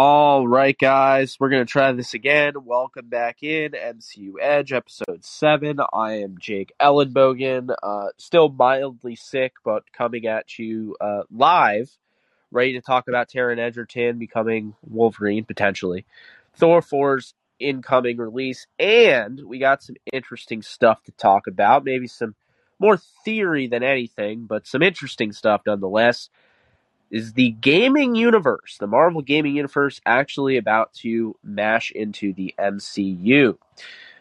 All right, guys, we're going to try this again. Welcome back in MCU Edge, episode 7. I am Jake Ellenbogen, uh, still mildly sick, but coming at you uh, live, ready to talk about Taron Egerton becoming Wolverine, potentially. Thor 4's incoming release, and we got some interesting stuff to talk about. Maybe some more theory than anything, but some interesting stuff nonetheless is the gaming universe, the Marvel gaming universe, actually about to mash into the MCU?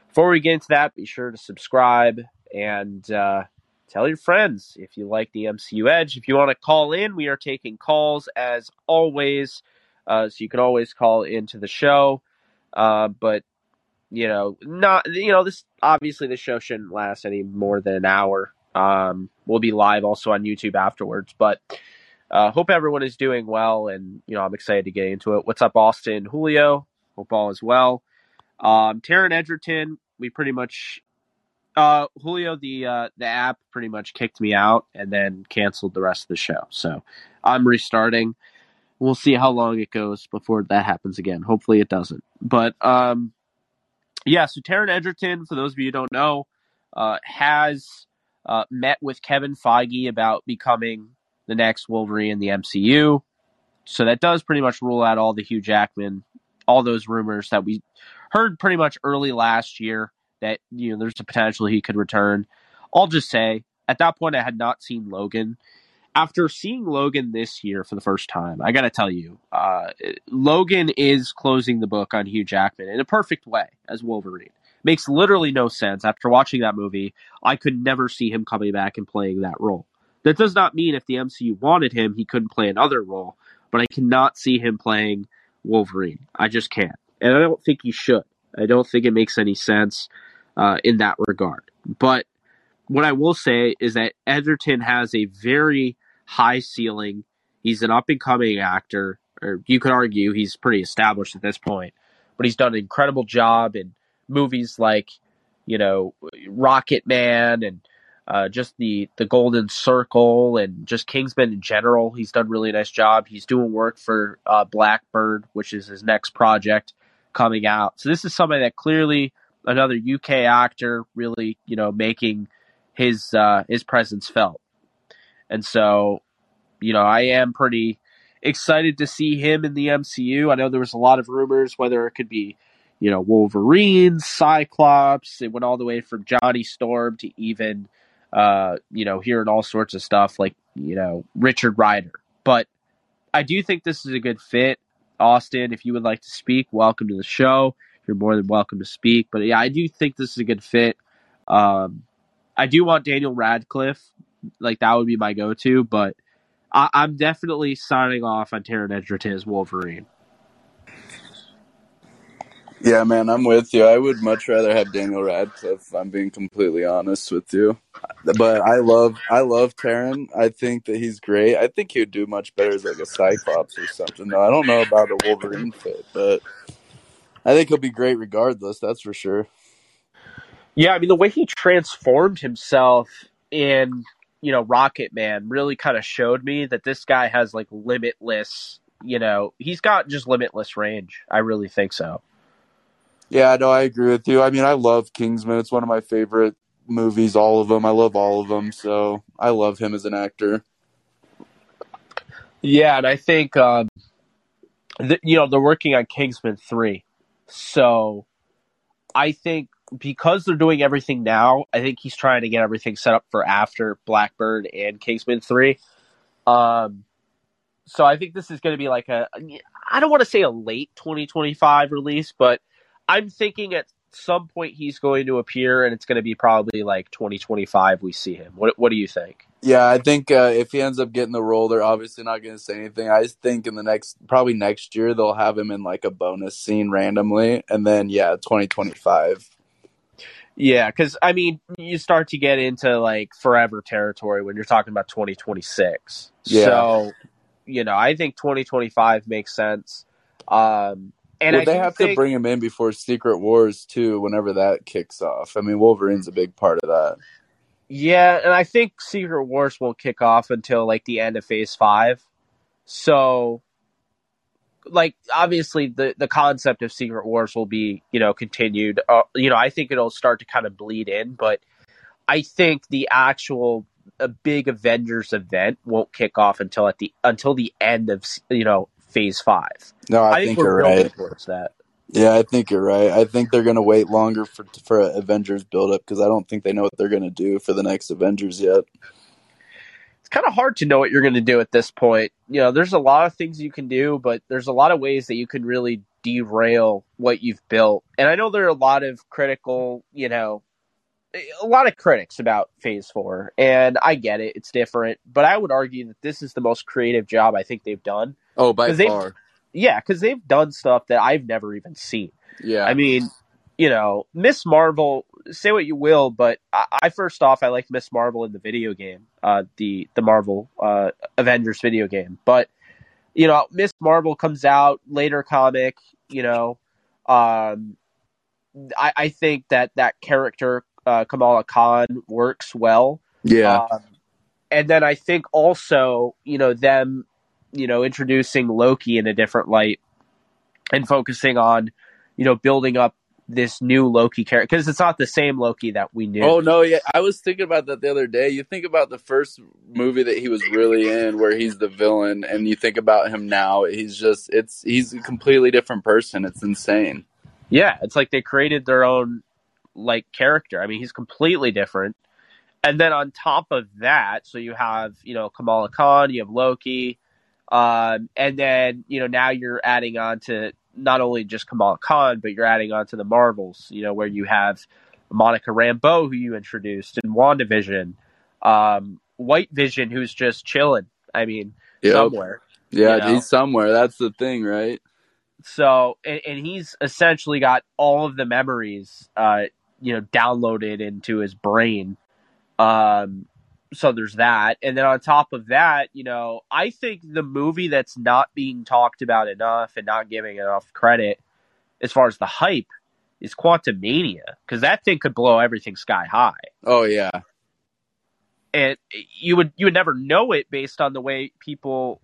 Before we get into that, be sure to subscribe and uh, tell your friends if you like the MCU Edge. If you want to call in, we are taking calls as always. Uh, so you can always call into the show. Uh, but you know, not you know, this obviously the show shouldn't last any more than an hour. Um, we'll be live also on YouTube afterwards, but uh, hope everyone is doing well, and you know I'm excited to get into it. What's up, Austin? Julio? Hope all is well. Um, Taron Egerton, we pretty much uh, Julio the uh, the app pretty much kicked me out and then canceled the rest of the show. So I'm restarting. We'll see how long it goes before that happens again. Hopefully it doesn't. But um, yeah, so Taron Egerton, for those of you who don't know, uh, has uh, met with Kevin Feige about becoming the next Wolverine in the MCU. So that does pretty much rule out all the Hugh Jackman, all those rumors that we heard pretty much early last year that you know there's a potential he could return. I'll just say at that point I had not seen Logan. After seeing Logan this year for the first time, I got to tell you, uh, Logan is closing the book on Hugh Jackman in a perfect way as Wolverine. Makes literally no sense. After watching that movie, I could never see him coming back and playing that role. That does not mean if the MCU wanted him, he couldn't play another role, but I cannot see him playing Wolverine. I just can't. And I don't think he should. I don't think it makes any sense uh, in that regard. But what I will say is that Egerton has a very high ceiling. He's an up and coming actor, or you could argue he's pretty established at this point. But he's done an incredible job in movies like, you know, Rocket Man and uh, just the the Golden Circle and just Kingsman in general. He's done really nice job. He's doing work for uh, Blackbird, which is his next project coming out. So this is somebody that clearly another UK actor really you know making his uh, his presence felt. And so, you know, I am pretty excited to see him in the MCU. I know there was a lot of rumors whether it could be, you know, Wolverine, Cyclops. It went all the way from Johnny Storm to even uh, you know, hearing all sorts of stuff like, you know, Richard Rider. But I do think this is a good fit. Austin, if you would like to speak, welcome to the show. You're more than welcome to speak. But yeah, I do think this is a good fit. Um, I do want Daniel Radcliffe. Like, that would be my go to. But I- am definitely signing off on Taron Egerton as Wolverine. Yeah, man, I'm with you. I would much rather have Daniel Radcliffe. I'm being completely honest with you, but I love I love Taron. I think that he's great. I think he would do much better as like a Cyclops or something. No, I don't know about a Wolverine fit, but I think he'll be great regardless. That's for sure. Yeah, I mean the way he transformed himself in you know Rocket Man really kind of showed me that this guy has like limitless. You know, he's got just limitless range. I really think so. Yeah, no, I agree with you. I mean, I love Kingsman. It's one of my favorite movies, all of them. I love all of them, so I love him as an actor. Yeah, and I think um, th- you know they're working on Kingsman three, so I think because they're doing everything now, I think he's trying to get everything set up for after Blackbird and Kingsman three. Um, so I think this is going to be like a I don't want to say a late 2025 release, but I'm thinking at some point he's going to appear, and it's going to be probably like 2025. We see him. What What do you think? Yeah, I think uh, if he ends up getting the role, they're obviously not going to say anything. I think in the next, probably next year, they'll have him in like a bonus scene randomly, and then yeah, 2025. Yeah, because I mean, you start to get into like forever territory when you're talking about 2026. Yeah. So, you know, I think 2025 makes sense. Um, and well, they have think, to bring him in before Secret Wars too, whenever that kicks off. I mean, Wolverine's a big part of that. Yeah, and I think Secret Wars won't kick off until like the end of Phase Five. So, like obviously the the concept of Secret Wars will be you know continued. Uh, you know, I think it'll start to kind of bleed in, but I think the actual a big Avengers event won't kick off until at the until the end of you know Phase Five. No, I, I think, we're you're right. towards that. Yeah, I think you're right. I think they're gonna wait longer for for Avengers build up because I don't think they know what they're gonna do for the next Avengers yet. It's kind of hard to know what you're going to do at this point. You know, there's a lot of things you can do, but there's a lot of ways that you can really derail what you've built. And I know there are a lot of critical, you know, a lot of critics about Phase 4, and I get it, it's different, but I would argue that this is the most creative job I think they've done. Oh, by far. Yeah, because they've done stuff that I've never even seen. Yeah. I mean, you know, Miss Marvel. Say what you will, but I, I first off, I like Miss Marvel in the video game, uh, the the Marvel uh, Avengers video game. But you know, Miss Marvel comes out later comic. You know, um, I, I think that that character uh, Kamala Khan works well. yeah. Um, and then I think also, you know, them, you know, introducing Loki in a different light and focusing on, you know, building up this new Loki character because it's not the same Loki that we knew. Oh no, yeah, I was thinking about that the other day. You think about the first movie that he was really in, where he's the villain, and you think about him now. He's just it's he's a completely different person. It's insane. Yeah, it's like they created their own like character. I mean, he's completely different. And then on top of that, so you have you know Kamala Khan, you have Loki, um, and then you know now you're adding on to not only just Kamala Khan, but you're adding on to the Marvels. You know where you have Monica Rambeau, who you introduced in WandaVision, um, White Vision, who's just chilling. I mean, Yep. somewhere. Yeah, you know? he's somewhere. That's the thing, right? So, and, and he's essentially got all of the memories, uh, you know, downloaded into his brain. Um, so there's that, and then on top of that, you know, I think the movie that's not being talked about enough and not giving enough credit, as far as the hype, is Quantumania because that thing could blow everything sky high, Oh yeah, and you would you would never know it based on the way people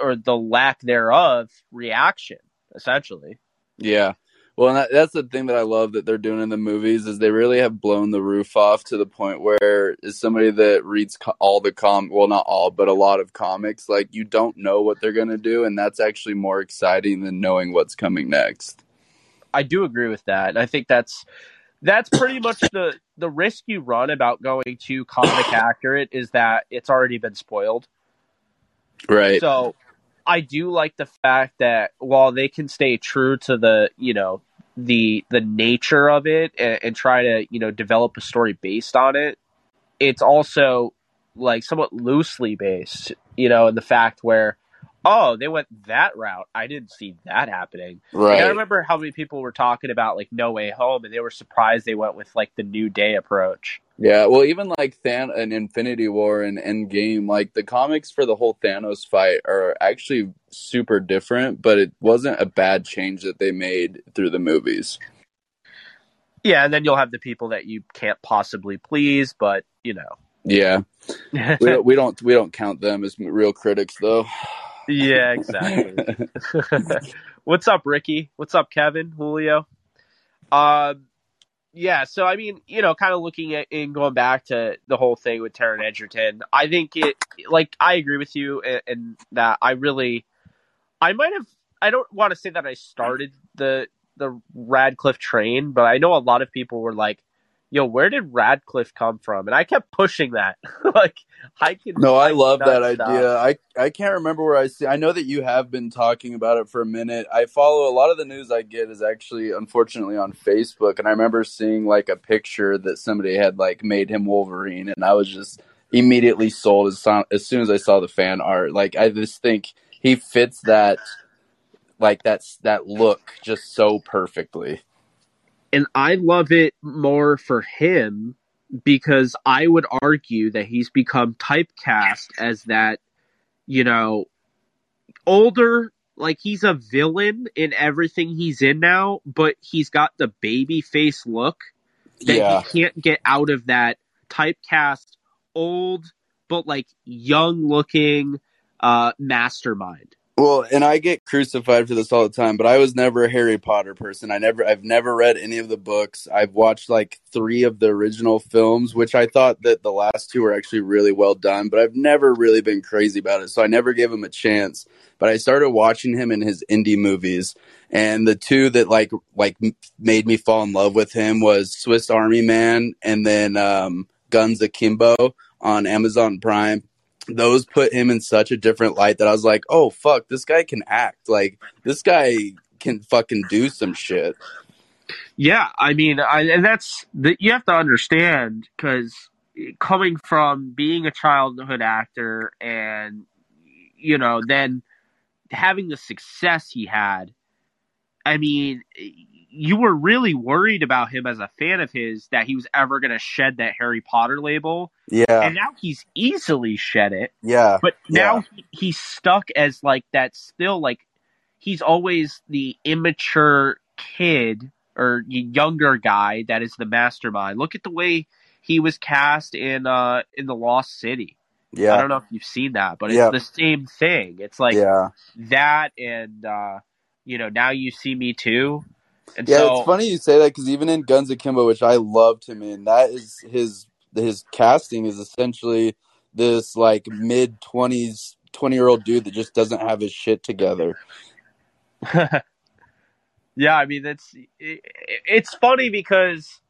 or the lack thereof reaction, essentially. yeah. Well, and that, that's the thing that I love that they're doing in the movies is they really have blown the roof off to the point where, as somebody that reads all the com, well, not all, but a lot of comics, like you don't know what they're gonna do, and that's actually more exciting than knowing what's coming next. I do agree with that. I think that's that's pretty much the the risk you run about going too comic accurate is that it's already been spoiled. Right. So I do like the fact that while they can stay true to the you know the the nature of it and, and try to you know develop a story based on it, it's also like somewhat loosely based, you know, in the fact where oh they went that route. I didn't see that happening. Like, I remember how many people were talking about like No Way Home, and they were surprised they went with like the New Day approach. Yeah, well, even like Than and Infinity War and Endgame, like the comics for the whole Thanos fight are actually super different, but it wasn't a bad change that they made through the movies. Yeah, and then you'll have the people that you can't possibly please, but you know. Yeah, we don't, we don't we don't count them as real critics though. yeah, exactly. What's up, Ricky? What's up, Kevin? Julio? Um, yeah. So I mean, you know, kind of looking at and going back to the whole thing with Taron Egerton, I think it. Like, I agree with you, and, and that I really, I might have. I don't want to say that I started the the Radcliffe train, but I know a lot of people were like, "Yo, where did Radcliffe come from?" And I kept pushing that. like, I can. No, I love that stop. idea. I I can't remember where I see. I know that you have been talking about it for a minute. I follow a lot of the news I get is actually unfortunately on Facebook, and I remember seeing like a picture that somebody had like made him Wolverine, and I was just immediately sold as as soon as I saw the fan art. Like I just think he fits that like that's that look just so perfectly. And I love it more for him because I would argue that he's become typecast as that, you know, older, like he's a villain in everything he's in now, but he's got the baby face look that Yeah. he can't get out of that typecast old but like young looking uh mastermind. Well, and I get crucified for this all the time, but I was never a Harry Potter person. I never I've never read any of the books. I've watched like 3 of the original films, which I thought that the last two were actually really well done, but I've never really been crazy about it. So I never gave him a chance. But I started watching him in his indie movies, and the two that like like made me fall in love with him was Swiss Army Man and then um Guns Akimbo on Amazon Prime those put him in such a different light that I was like, oh fuck, this guy can act. Like this guy can fucking do some shit. Yeah, I mean, I, and that's that you have to understand because coming from being a childhood actor and you know then having the success he had, I mean, you were really worried about him as a fan of his that he was ever going to shed that Harry Potter label. Yeah. And now he's easily shed it. Yeah. But now yeah. he, he's stuck as like that still like he's always the immature kid or younger guy that is the mastermind. Look at the way he was cast in uh in the Lost City. Yeah. I don't know if you've seen that, but it's Yeah. the same thing. It's like yeah. that and uh you know, now you see me too. And Yeah, so it's funny you say that because even in Guns Akimbo, which I loved him in, that is his his casting is essentially this like mid twenties, twenty year old dude that just doesn't have his shit together. yeah, I mean it's it, it's funny because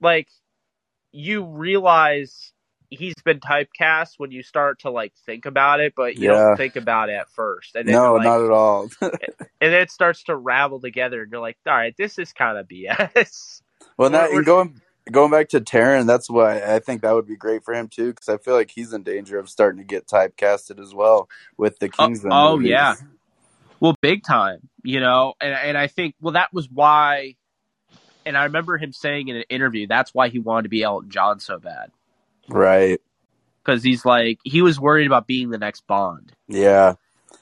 like you realize he's been typecast when you start to like think about it, but you Yeah. don't think about it at first, and then No, like, not at all. and then it starts to ravel together, and you're like, all right, this is kind of BS. well, that and going going back to Taron, that's why I think that would be great for him too, because I feel like he's in danger of starting to get typecasted as well with the Oh, Kingsman. oh, movies. yeah. Well, big time, you know, and and I think well that was why, and I remember him saying in an interview that's why he wanted to be Elton John so bad right. because he's like he was worried about being the next Bond. Yeah,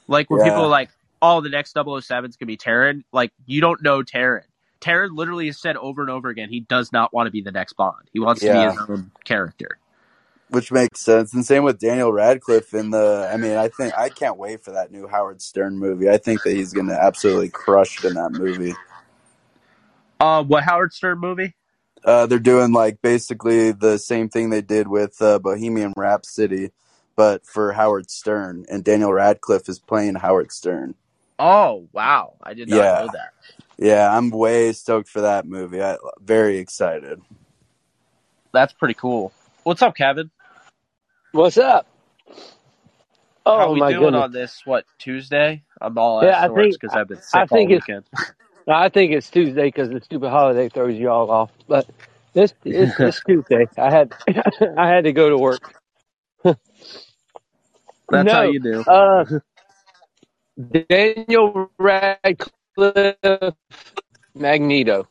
Like when Yeah. people are like, "Oh, the next 007 is gonna be Taron," like you don't know Taron. Taron literally has said over and over again he does not want to be the next Bond. He wants to be his own character. which makes sense. And same with Daniel Radcliffe in the. I mean, I think I can't wait for that new Howard Stern movie. I think that he's going to absolutely crush it in that movie. Uh, what Howard Stern movie? Uh, they're doing like basically the same thing they did with uh, Bohemian Rhapsody, but for Howard Stern, and Daniel Radcliffe is playing Howard Stern. Oh wow, I did not Yeah. know that. Yeah, I'm way stoked for that movie. I very excited. That's pretty cool. What's up, Kevin? What's up? Oh How we my doing goodness! on this? What Tuesday? I'm all Yeah, I out think- because I've been sick I think all it's- weekend. I think it's Tuesday because the stupid holiday throws you all off. But this it's Tuesday. I had I had to go to work. That's no, how you do. uh, Daniel Radcliffe, Magneto.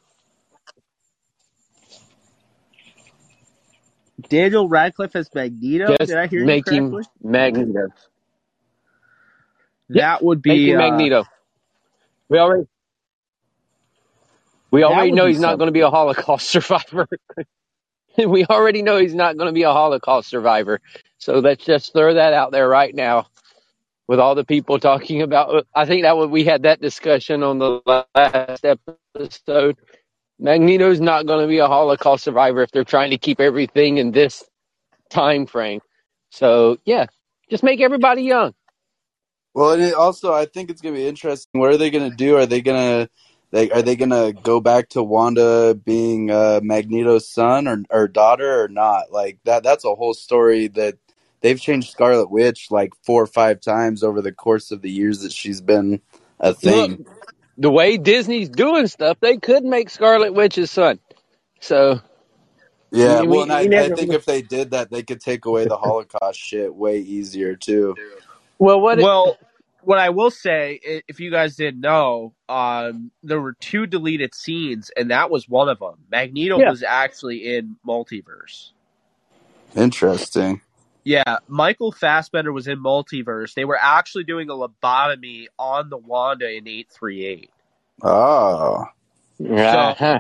Daniel Radcliffe as Magneto. Just Did I hear you make him? Magneto. That would be uh, Magneto. We already we already know be he's not going to be a Holocaust survivor. we already know he's not going to be a Holocaust survivor. So let's just throw that out there right now. With all the people talking about, I think that we had that discussion on the last episode. Magneto's not going to be a Holocaust survivor if they're trying to keep everything in this time frame. So yeah, just make everybody young. Well, and it also, I think it's going to be interesting. What are they going to do? Are they going to they are they going to go back to Wanda being uh, Magneto's son or or daughter or not? Like that that's a whole story that they've changed Scarlet Witch like four or five times over the course of the years that she's been a thing. the way Disney's doing stuff, they could make Scarlet Witch's son. So yeah, we- well, and we I, I think if they did that, they could take away the Holocaust shit way easier too. well, what? Well, what I will say, if you guys didn't know, um, there were two deleted scenes, and that was one of them. Magneto Yeah. was actually in Multiverse. Interesting. Yeah, Michael Fassbender was in Multiverse. They were actually doing a lobotomy on the Wanda in 838. Oh, Uh-huh.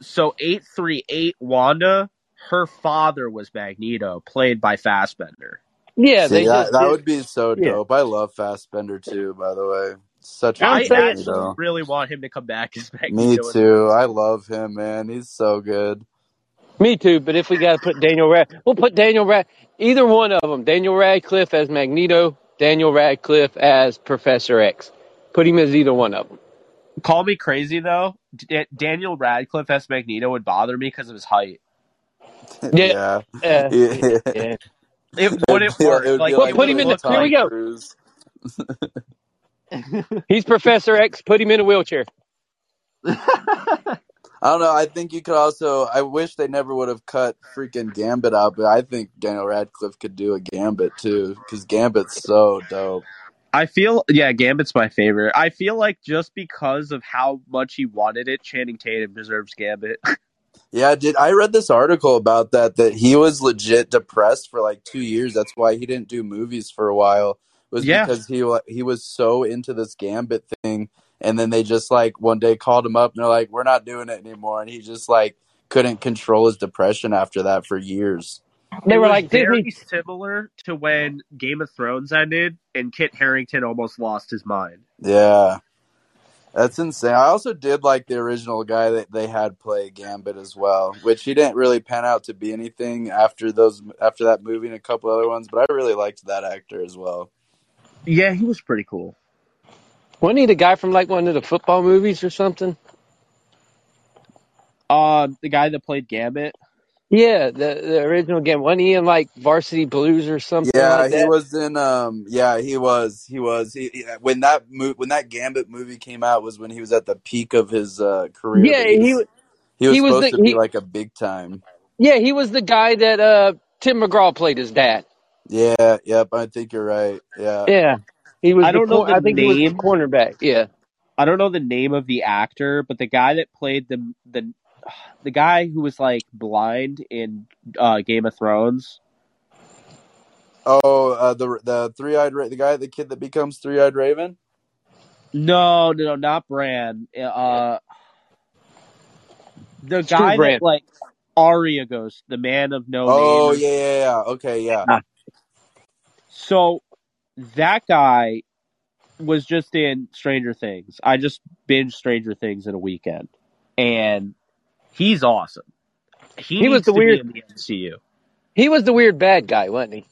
So 838 Wanda, her father was Magneto, played by Fassbender. Yeah, See, they that, just that would be so yeah. dope. I love Fassbender too. By the way, such a I'm I actually Magneto. really want him to come back as Me Magneto. too. I love him, man. He's so good. Me too, but if we got to put Daniel Rad, we'll put Daniel Rad, either one of them. Daniel Radcliffe as Magneto, Daniel Radcliffe as Professor X. Put him as either one of them. Call me crazy though. D- Daniel Radcliffe as Magneto would bother me because of his height. Yeah. yeah. Yeah. yeah. It wouldn't It work. it would like, be Well, it put him in the- here we go. Cruise. He's Professor X. Put him in a wheelchair. I don't know. I think you could also. I wish they never would have cut freaking Gambit out, but I think Daniel Radcliffe could do a Gambit too, because Gambit's so dope. I feel yeah, Gambit's my favorite. I feel like just because of how much he wanted it, Channing Tatum deserves Gambit. Yeah, did I read this article about that that he was legit depressed for like two years. That's why he didn't do movies for a while. Was Yeah. because he he was so into this Gambit thing, and then they just like one day called him up and they're like, "We're not doing it anymore," and he just like couldn't control his depression after that for years. They It were like very Disney. similar to when Game of Thrones ended and Kit Harington almost lost his mind. Yeah. That's insane. I also did like the original guy that they had play Gambit as well, which he didn't really pan out to be anything after those after that movie and a couple other ones, but I really liked that actor as well. Yeah, he was pretty cool. Wasn't he the guy from like one of the football movies or something? Uh, the guy that played Gambit. Yeah, the the original game. Wasn't he in like Varsity Blues or something Yeah, like he that? was in um yeah, he was. He was. He, he- when that mo- when that Gambit movie came out was when he was at the peak of his uh career. Yeah, he he was, he was he was supposed the- to be like a big time. Yeah, he was the guy that uh Tim McGraw played his dad. Yeah, yep, I think you're right. Yeah. Yeah, he was. I don't know cor- the I think he was the cornerback. Yeah, I don't know the name of the actor, but the guy that played the the the guy who was like blind in uh, Game of Thrones. Oh, uh, the the three-eyed ra- the guy the kid that becomes three-eyed raven? No, no, no, not Bran. Uh, the Stu guy Bran. that like Arya goes, the man of no Oh, name. yeah, yeah, yeah. Okay, yeah. So that guy was just in Stranger Things. I just binged Stranger Things in a weekend, and he's awesome. He, He was the weird- in the MCU. he was the weird bad guy, wasn't he?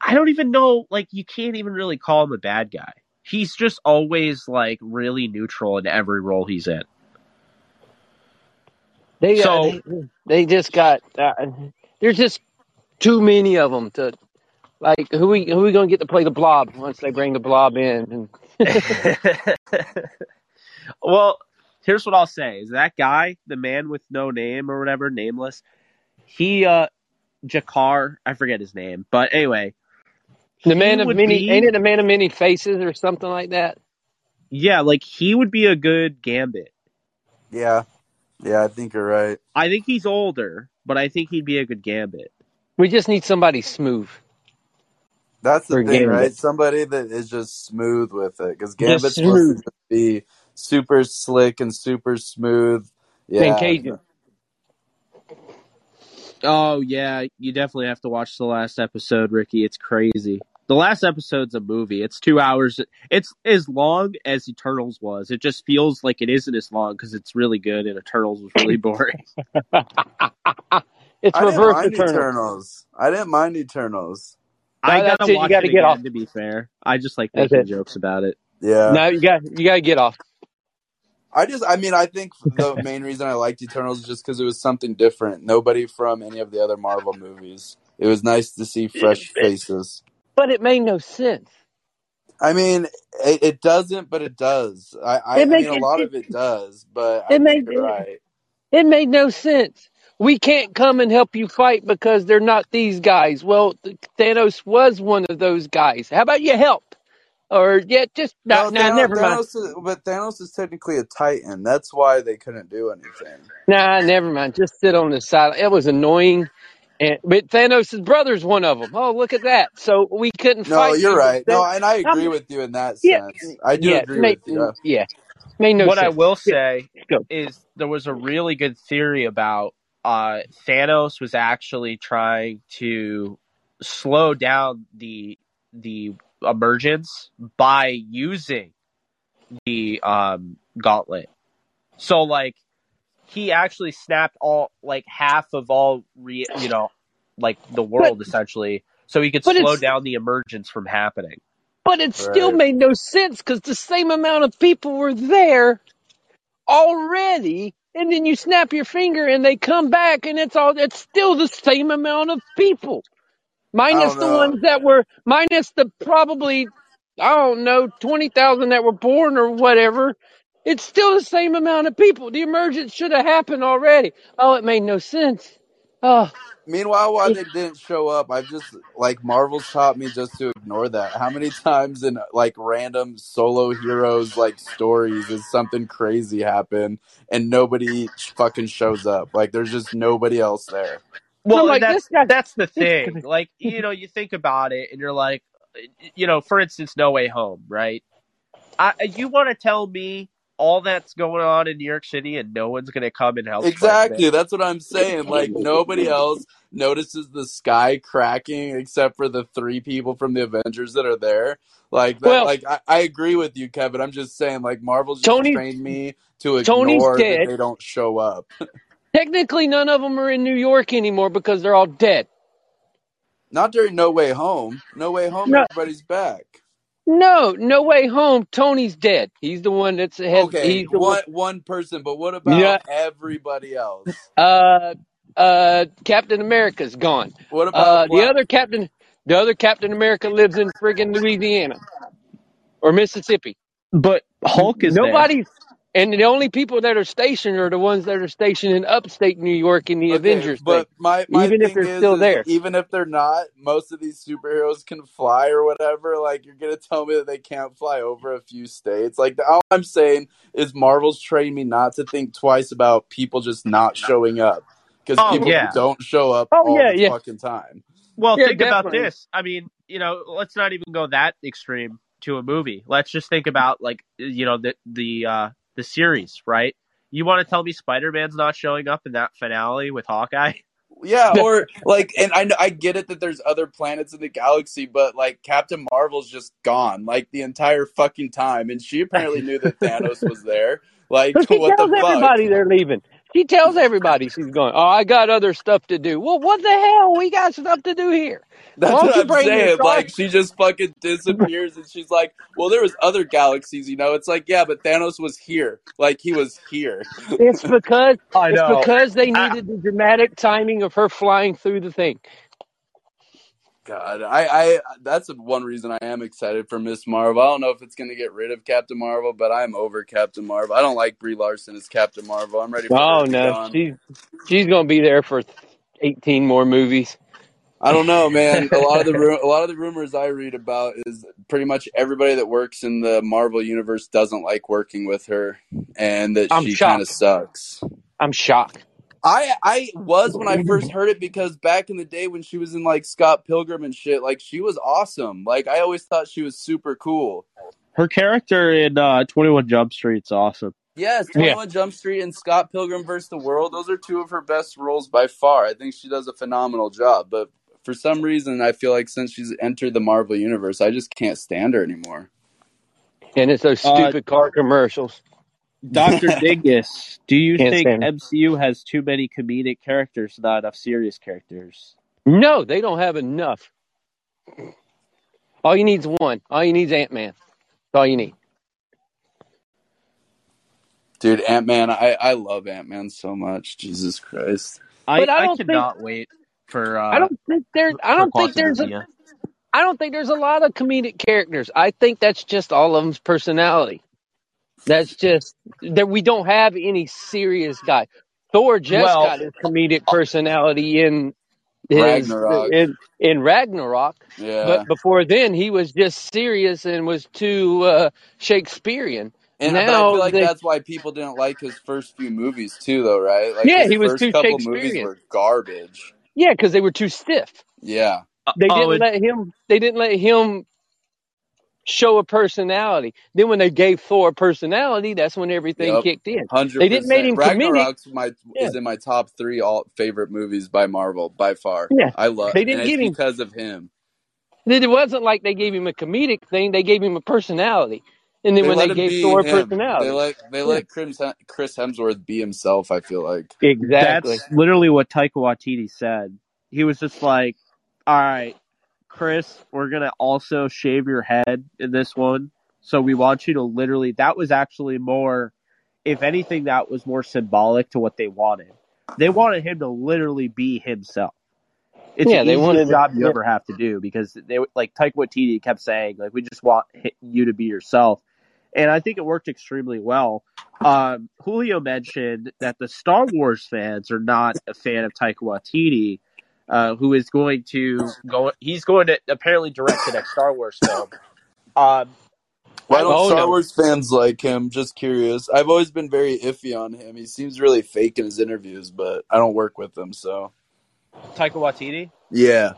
I don't even know. Like, you can't even really call him a bad guy. He's just always like really neutral in every role he's in. They So- uh, they, they just got. Uh, there's just too many of them to. Like who we who we gonna get to play the blob once they bring the blob in? And well, here's what I'll say: is that guy, the man with no name or whatever, nameless, he, uh, Jakar, I forget his name, but anyway, the man of many be- ain't it the man of many faces or something like that? yeah, like he would be a good Gambit. Yeah. Yeah, I think you're right. I think he's older, but I think he'd be a good Gambit. We just need somebody smooth. That's the For thing, Gambit. right? Somebody that is just smooth with it. Because Gambit's supposed to be super slick and super smooth. Yeah. And Cajun. Oh yeah, you definitely have to watch the last episode, Ricky. It's crazy. The last episode's a movie. It's two hours. It's as long as Eternals was. It just feels like it isn't as long because it's really good, and Eternals was really boring. It's I didn't reverse mind Eternal. Eternals. I didn't mind Eternals. I gotta it, you gotta it get again. off. To be fair, I just like making jokes about it. Yeah. No, you got you gotta get off. I just, I mean, I think the main reason I liked Eternals is just because it was something different. Nobody from any of the other Marvel movies. It was nice to see fresh faces. But it made no sense. I mean, it, it doesn't, but it does. I, I, I mean, a lot of it does, but I It think made- you're right. It made no sense. We can't come and help you fight because they're not these guys. Well, Thanos was one of those guys. How about you help? Or yeah, just No, nah, nah, Thanos, never mind. Thanos is, but Thanos is technically a Titan. That's why they couldn't do anything. Nah, never mind. Just sit on the side. It was annoying. And but Thanos' brother's one of them. Oh, look at that. So we couldn't fight. No, you're you. right. No, and I I'm- agree with you in that Yeah, sense. I do yeah, agree made, with you. Yeah, made no what sense. I will say Go. is there was a really good theory about uh, Thanos was actually trying to slow down the the emergence by using the um gauntlet. So like he actually snapped all like half of all re, you know like the world essentially so he could slow down the emergence from happening. But it still Right. made no sense because the same amount of people were there already, and then you snap your finger and they come back, and it's all it's still the same amount of people, minus the know. ones that were minus the probably I don't know twenty thousand that were born or whatever. It's still the same amount of people. The emergence should have happened already. Oh, it made no sense. Oh, Meanwhile, why they didn't show up, I've just like Marvel's taught me just to ignore that. How many times in like random solo heroes like stories is something crazy happen and nobody fucking shows up? Like there's just nobody else there. Well, like, that's guy- that's the thing. Like, you know, you think about it and you're like, you know, for instance, No Way Home, right? I, you want to tell me all that's going on in New York City and no one's going to come and help? Exactly, Spider-Man? that's what I'm saying. Like nobody else notices the sky cracking except for the three people from the Avengers that are there. Like that, Well- like I, I agree with you, Kevin. I'm just saying, like Marvel's just Tony- trained me to Tony's ignore that they don't show up. technically, none of them are in New York anymore because they're all dead. Not during No Way Home. No Way Home, No. everybody's back. No, no way home. Tony's dead. He's the one that's head. Okay, he's the one one. one person, but what about Yeah. everybody else? Uh, uh, Captain America's gone. What about Uh, the Black- other Captain, the other Captain America lives in friggin' Louisiana or Mississippi. But Hulk is there. Nobody's, and the only people that are stationed are the ones that are stationed in upstate New York in the Okay, Avengers. but my, my Even if they're is, still is there. even if they're not, most of these superheroes can fly or whatever. Like you're gonna tell me that they can't fly over a few states. Like all I'm saying is Marvel's trained me not to think twice about people just not showing up because Oh, people yeah. don't show up Oh, all yeah, the yeah. fucking time. Well, Yeah, think about this. I mean, you know, let's not even go that extreme to a movie. Let's just think about like you know the the uh the series, right? You want to tell me Spider-Man's not showing up in that finale with Hawkeye? Yeah, or like, and I I get it that there's other planets in the galaxy, but like Captain Marvel's just gone like the entire fucking time, and she apparently knew that Thanos was there. Like, But she what the fuck? everybody they're leaving. She tells everybody she's going. Oh, I got other stuff to do. Well, what the hell? We got stuff to do here. That's Why what I'm saying. Like, she just fucking disappears, and she's like, "Well, there was other galaxies, you know." It's like, yeah, but Thanos was here. Like, he was here. It's because I it's because they I- needed the dramatic timing of her flying through the thing. God, I, I, that's one reason I am excited for Miss Marvel. I don't know if it's gonna get rid of Captain Marvel, but I'm over Captain Marvel. I don't like Brie Larson as Captain Marvel. I'm ready for Oh to no, she's she's gonna be there for eighteen more movies. I don't know, man. A lot of the ru- a lot of the rumors I read about is pretty much everybody that works in the Marvel universe doesn't like working with her, and that I'm she kind of sucks. I'm shocked. I I was when I first heard it because back in the day when she was in like Scott Pilgrim and shit, like she was awesome. Like I always thought she was super cool. Her character in uh, Twenty One Jump Street's awesome. Yes, Twenty One Jump Street and Scott Pilgrim vs. the World. Those are two of her best roles by far. I think she does a phenomenal job. But for some reason, I feel like since she's entered the Marvel universe, I just can't stand her anymore. And it's those Uh, stupid car commercials. Doctor Dingus, do you Can't think stand MCU has too many comedic characters, not enough serious characters? No, they don't have enough. All you need is one. All you need is Ant Man. That's all you need. Dude, Ant Man, I, I love Ant Man so much. Jesus Christ. I, But I I, don't think- cannot wait for. Uh, I don't think there. I don't think there's a. Quantumania. I don't think there's a lot of comedic characters. I think that's just all of them's personality. That's just that we don't have any serious guy. Thor just Well- got his comedic personality in his Ragnarok. in, in Ragnarok, Yeah. but before then he was just serious and was too uh, Shakespearean. and but I now feel like they- that's why people didn't like his first few movies too, though, right? Like Yeah, his he was first too couple movies Shakespearean. were garbage. Yeah, because they were too stiff. Yeah. They Oh, didn't and- let him. They didn't let him show a personality. Then when they gave Thor a personality, that's when everything Yep. kicked in. Hundred They didn't make him percent. comedic. My Yeah. is in my top three all favorite movies by Marvel by far. Yeah. I love, They didn't give him- because of him. It wasn't like they gave him a comedic thing. They gave him a personality. And then They when they gave Thor a him. personality. They let they let Chris Chris Hemsworth be himself. I feel like. exactly. That's literally what Taika Waititi said. He was just like, "All right, Chris, we're gonna also shave your head in this one, so we want you to literally." That was actually more, if anything, that was more symbolic to what they wanted. They wanted him to literally be himself. It's Yeah, the they wanted- job you yeah. ever have to do because they like Taika Waititi kept saying like we just want you to be yourself, and I think it worked extremely well. Um, Julio mentioned that the Star Wars fans are not a fan of Taika Waititi, uh, who is going to go. He's going to apparently direct the next Star Wars film. Um, Why don't Oh, Star no. Wars fans like him? Just curious. I've always been very iffy on him. He seems really fake in his interviews, but I don't work with him, so Taika Waititi. yeah.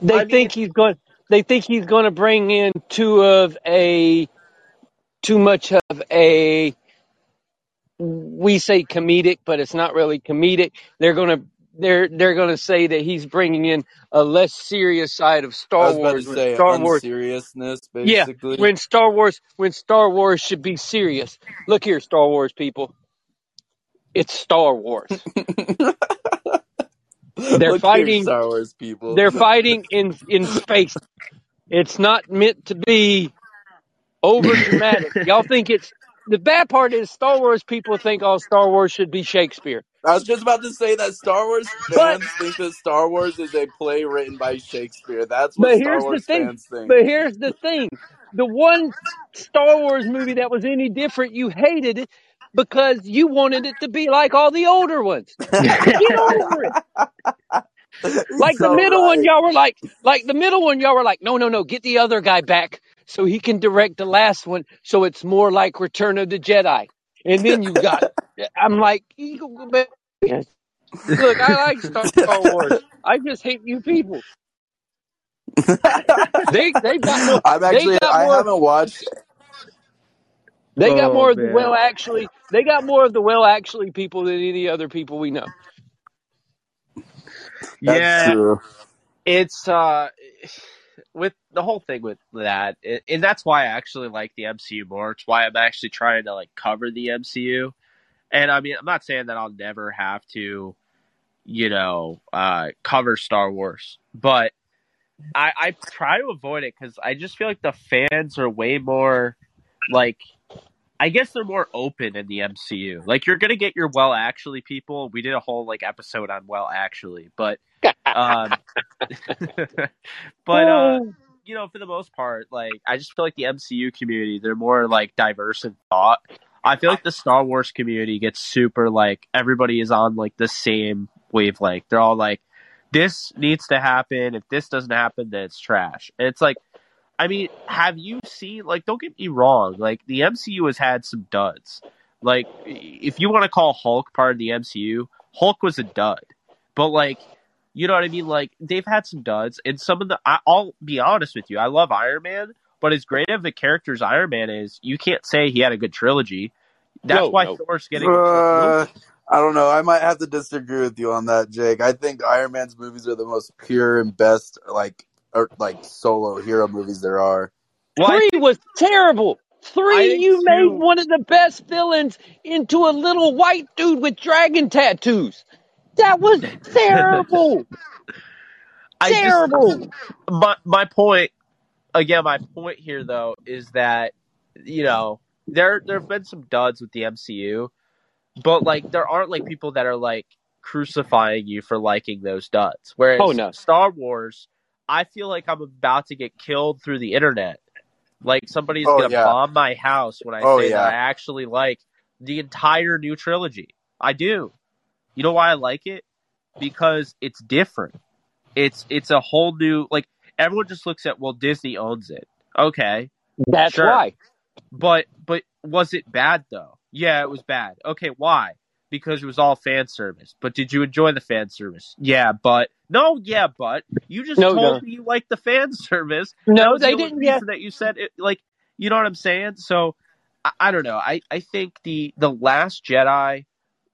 They I mean- think he's going. They think he's going to bring in too of a, too much of a. We say comedic, but it's not really comedic. They're going to. They're they're going to say that he's bringing in a less serious side of Star Wars. say Star Wars, unseriousness, Yeah, when Star Wars, when Star Wars should be serious. Look here, Star Wars people. It's Star Wars. They're Look here, fighting- Star Wars people. They're fighting in in space. It's not meant to be over dramatic. Y'all think it's the bad part is Star Wars people think all Star Wars should be Shakespeare. I was just about to say that Star Wars But- fans think that Star Wars is a play written by Shakespeare. That's what But Star here's the Wars thing. fans think. But here's the thing. The one Star Wars movie that was any different, you hated it because you wanted it to be like all the older ones. Get over it. Like the So middle one, y'all were like, like the middle one, y'all were like, no, no, no, get the other guy back so he can direct the last one, so it's more like Return of the Jedi. And then you got, I'm like, you go go back. look, I like Star Wars. I just hate you people. They they got more. I'm actually. they got I more. haven't watched. They got Oh, more of the well actually. They got more of the well actually people than any other people we know. That's yeah, true. it's uh with the whole thing with that it, and that's why i actually like the mcu more it's why i'm actually trying to like cover the mcu and i mean i'm not saying that i'll never have to you know uh cover star wars but i i try to avoid it because i just feel like the fans are way more like I guess they're more open in the MCU. Like you're gonna get your well actually people. We did a whole like episode on well actually, but um but uh you know, for the most part, like I just feel like the MCU community, they're more like diverse in thought. I feel like the Star Wars community gets super like everybody is on like the same wavelength. They're all like, this needs to happen. If this doesn't happen, then it's trash. And it's like, I mean, have you seen like? Don't get me wrong. Like the MCU has had some duds. Like if you want to call Hulk part of the MCU, Hulk was a dud. But like, you know what I mean? Like they've had some duds, and some of the. I, I'll be honest with you. I love Iron Man, but as great of a character as Iron Man is, you can't say he had a good trilogy. That's No, why no. Thor's getting. Uh, I don't know. I might have to disagree with you on that, Jake. I think Iron Man's movies are the most pure and best, like, or like solo hero movies there are. well, I Three was terrible. Three, you two- made one of the best villains into a little white dude with dragon tattoos. That was terrible. I just- terrible. my my point again my point here though is that you know there there have been some duds with the MCU but like there aren't like people that are like crucifying you for liking those duds whereas Oh, no. Star Wars I feel like I'm about to get killed through the internet like somebody's Oh, gonna yeah. bomb my house when I Oh, say yeah. that I actually like the entire new trilogy I do you know why I like it because it's different it's it's a whole new like everyone just looks at well Disney owns it. Okay. That's Sure. why. But but was it bad though? Yeah, it was bad. Okay, why? because it was all fan service. But did you enjoy the fan service? Yeah, but no, yeah, but you just No, told no. me you liked the fan service. No, the they only didn't. Yeah, that you said it. Like, you know what I'm saying? So I, I don't know. I I think the the Last Jedi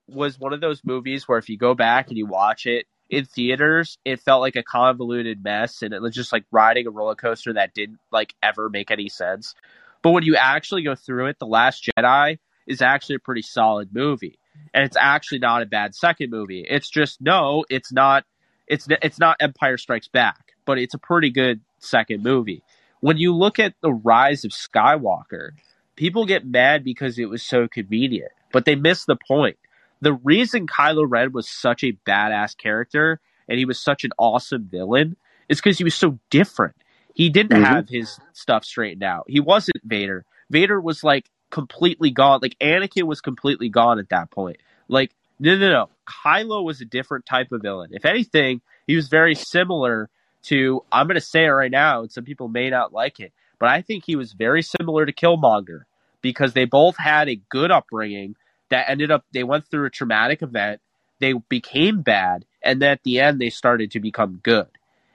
was one of those movies where if you go back and you watch it in theaters, it felt like a convoluted mess and it was just like riding a roller coaster that didn't like ever make any sense. But when you actually go through it, The Last Jedi is actually a pretty solid movie. And it's actually not a bad second movie. It's just no, it's not it's it's not Empire Strikes Back, but it's a pretty good second movie. When you look at the rise of Skywalker, people get mad because it was so convenient, but they miss the point the reason Kylo Ren was such a badass character and he was such an awesome villain is because he was so different. He didn't Mhm. have his stuff straightened out. He wasn't Vader. Vader was like completely gone. Like Anakin was completely gone at that point. Like no, no, no. Kylo was a different type of villain. If anything, he was very similar to. I'm going to say it right now, and some people may not like it, but I think he was very similar to Killmonger because they both had a good upbringing that ended up they went through a traumatic event they became bad and then at the end they started to become good.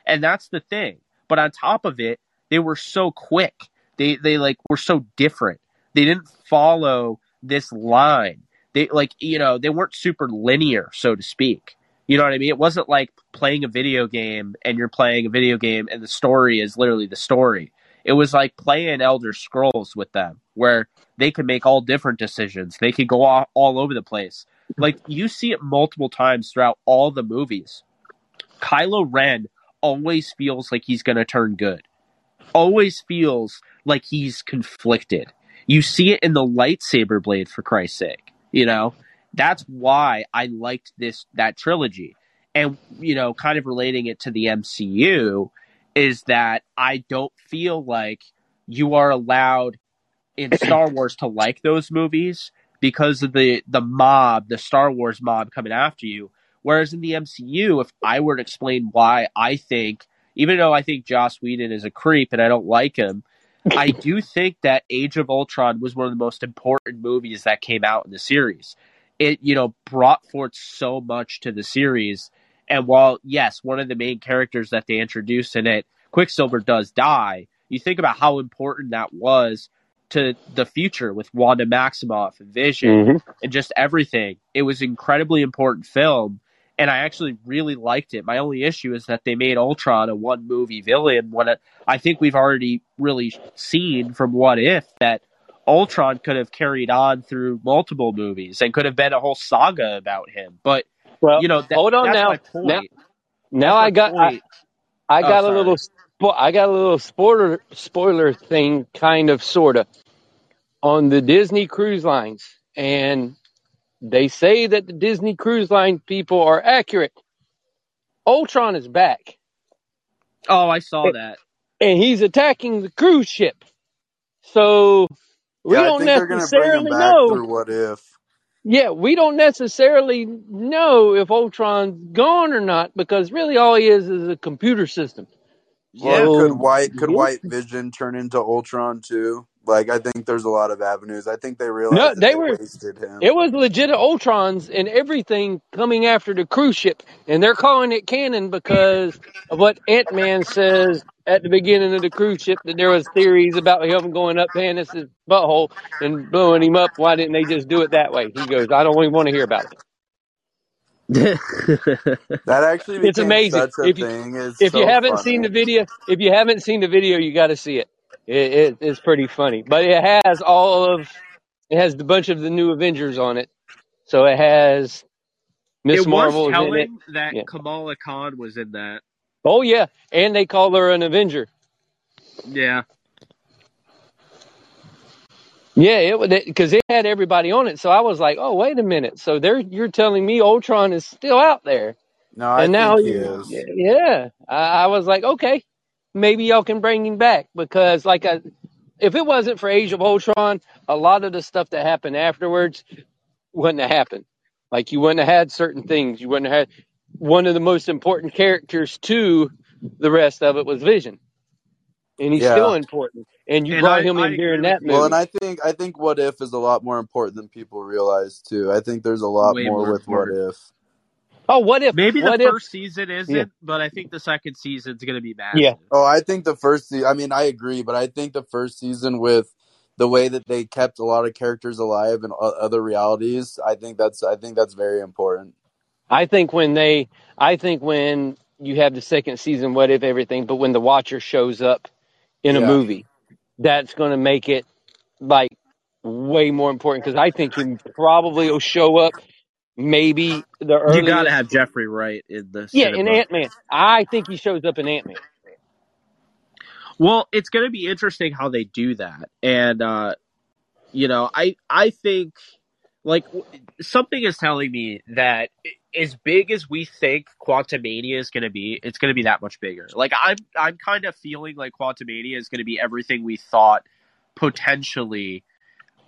And that's the thing. But on top of it they were so quick. They they like were so different. They didn't follow this line. They like you know they weren't super linear so to speak. You know what i mean? It wasn't like playing a video game and you're playing a video game and the story is literally the story it was like playing elder scrolls with them where they could make all different decisions. They could go all, all over the place. Like you see it multiple times throughout all the movies. Kylo Ren always feels like he's going to turn good. Always feels like he's conflicted. You see it in the lightsaber blade for Christ's sake. You know, that's why I liked this that trilogy. And you know, kind of relating it to the MCU is that I don't feel like you are allowed in Star Wars to like those movies because of the the mob, the Star Wars mob coming after you. Whereas in the MCU, if I were to explain why I think, even though I think Joss Whedon is a creep and I don't like him, I do think that Age of Ultron was one of the most important movies that came out in the series. It, you know, brought forth so much to the series. And while, yes, one of the main characters that they introduced in it, Quicksilver, does die, you think about how important that was to the future with Wanda Maximoff and Vision Mhm. and just everything. It was an incredibly important film, and I actually really liked it. My only issue is that they made Ultron a one movie villain when I think we've already really seen from What If that Ultron could have carried on through multiple movies and could have been a whole saga about him. But Well, you know, that, hold on that's now. my point. Now- now my I got I, point. I Oh, got a sorry. little spo- I got a little spoiler spoiler thing, kind of, sorta, on the Disney cruise lines, and they say that the Disney cruise line people are accurate. Ultron is back, oh, I saw that. and he's attacking the cruise ship. So we yeah, don't think they're gonna bring him necessarily back know. through what if. Yeah, we don't necessarily know if Ultron's gone or not because really all he is is a computer system. Well, Yeah. could White could. White Vision turn into Ultron too? Like I think there's a lot of avenues. I think they no, realized that they they were. wasted him. It was legit Ultrons and everything coming after the cruise ship, and they're calling it canon because of what Ant Man says at the beginning of the cruise ship that there was theories about him going up Thanos' butthole and blowing him up. Why didn't they just do it that way? He goes, I don't even want to hear about it. That actually It's amazing. such a If you thing. It's if you haven't seen the video, if you haven't seen the video, you got to see it. It, it. It's pretty funny, but it has all of it has a bunch of the new Avengers on it. So it has Miss it was Marvel is in it. telling that Yeah. Kamala Khan was in that. Oh yeah, and they call her an Avenger. Yeah. Yeah, it was because it had everybody on it. So I was like, oh wait a minute. So they're you're telling me Ultron is still out there, No, I and now think he is. yeah, I, I was like, okay, maybe y'all can bring him back because like I, if it wasn't for Age of Ultron, a lot of the stuff that happened afterwards wouldn't have happened. Like you wouldn't have had certain things. You wouldn't have had one of the most important characters to the rest of it was Vision, and he's Yeah. still important. and you And brought I- him I in agree during with that you. movie. Well, and I think I think What If is a lot more important than people realize too. I think there's a lot Way more more with What. If. oh, what if? Maybe the if? first season isn't, Yeah. but I think the second season's going to be bad. Yeah. Oh, I think the first se- I mean, I agree, but I think the first season with the way that they kept a lot of characters alive and o- other realities, I think that's I think that's very important. I think when they, I think when you have the second season, what if everything, but when the Watcher shows up in a Yeah. movie, that's going to make it like way more important because I think he probably will show up maybe the early You earliest. got to have Jeffrey Wright in the yeah, in Ant Man. I think he shows up in Ant Man. Well, it's going to be interesting how they do that, and uh, you know, I I think like something is telling me that i- as big as we think Quantumania is going to be, it's going to be that much bigger. Like I'm I'm kind of feeling like Quantumania is going to be everything we thought potentially,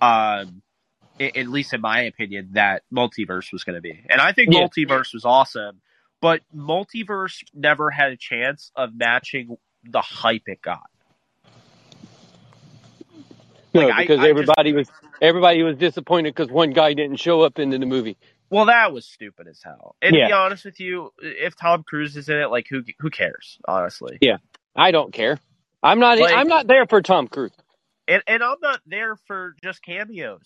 um, i- at least in my opinion, that multiverse was going to be, and I think Yeah. multiverse was awesome. But multiverse never had a chance of matching the hype it got. No, Like, because I just- everybody was everybody was disappointed because one guy didn't show up into the movie. Well, that was stupid as hell. And to be honest with you, if Tom Cruise is in it, like who who cares? Honestly, Yeah. I don't care. I'm not. Like- I'm not there for Tom Cruise. and and I'm not there for just cameos.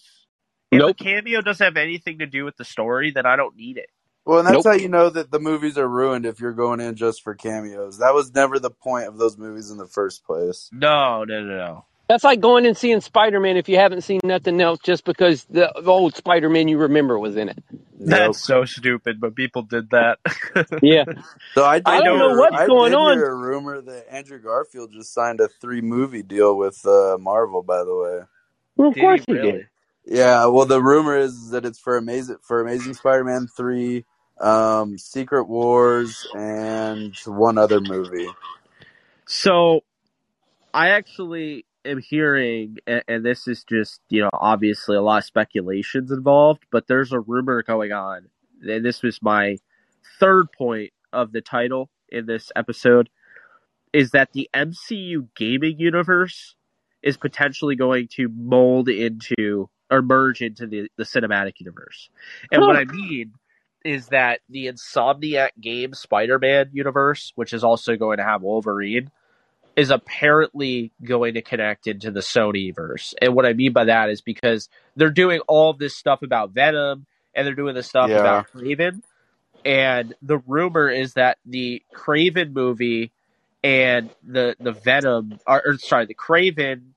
If Nope. a cameo doesn't have anything to do with the story, then I don't need it. Well, and that's Nope. how you know that the movies are ruined if you're going in just for cameos. That was never the point of those movies in the first place. No, no, no, no. That's like going and seeing Spider Man if you haven't seen nothing else, just because the, the old Spider Man you remember was in it. Nope. That's so stupid, but people did that. Yeah. So I, did I don't know hear- what's I going did on. hear a rumor that Andrew Garfield just signed a three movie deal with uh, Marvel. By the way, Well, of Did course he he did. yeah. Well, the rumor is that it's for amazing for Amazing Spider-Man three, um, Secret Wars, and one other movie. So, I actually am hearing, and, and this is just, you know, obviously a lot of speculations involved, but there's a rumor going on, and this was my third point of the title in this episode, is that the MCU gaming universe is potentially going to mold into or merge into the, the cinematic universe. And what I mean is that the Insomniac game Spider Man universe, which is also going to have Wolverine, is apparently going to connect into the Sony verse. And what I mean by that is because they're doing all this stuff about Venom and they're doing this stuff Yeah. about Kraven. And the rumor is that the Kraven movie and the the Venom or, or sorry, the Kraven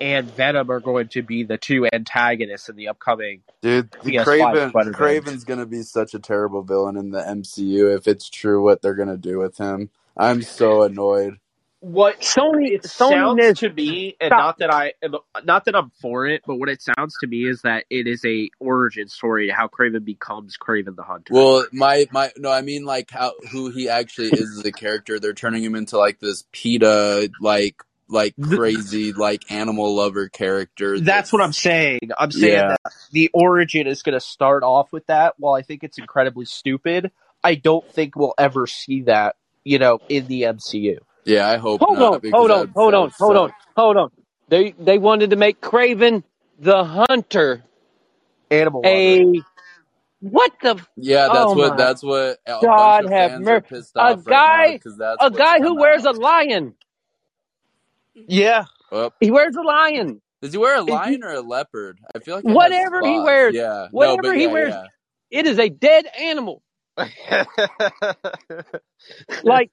and Venom are going to be the two antagonists in the upcoming Dude, PS5 Kraven. Kraven's gonna be such a terrible villain in the MCU if it's true what they're gonna do with him. I'm so annoyed. What Sony, it Sony sounds is to me, and Stop. not that I am, not that I'm for it, but what it sounds to me is that it is a origin story how Kraven becomes Kraven the Hunter. Well, my my no, I mean like how who he actually is as a character. They're turning him into like this PETA like like crazy like animal lover character. that's what I'm saying. I'm saying Yeah. that the origin is going to start off with that. While I think it's incredibly stupid, I don't think we'll ever see that, you know, in the MCU. Yeah, I hope hold not. on, hold on, hold on, hold on, hold on. They they wanted to make Kraven the Hunter Animal Lover. a what the Yeah, that's Oh what that's what God have fans mer- are pissed a off guy- right now a guy who wears out. a lion. Yeah, Oh, He wears a lion. does he wear a Is he- lion or a leopard? I feel like Whatever he wears, Yeah, no, whatever but he yeah, wears. yeah. It is a dead animal. Like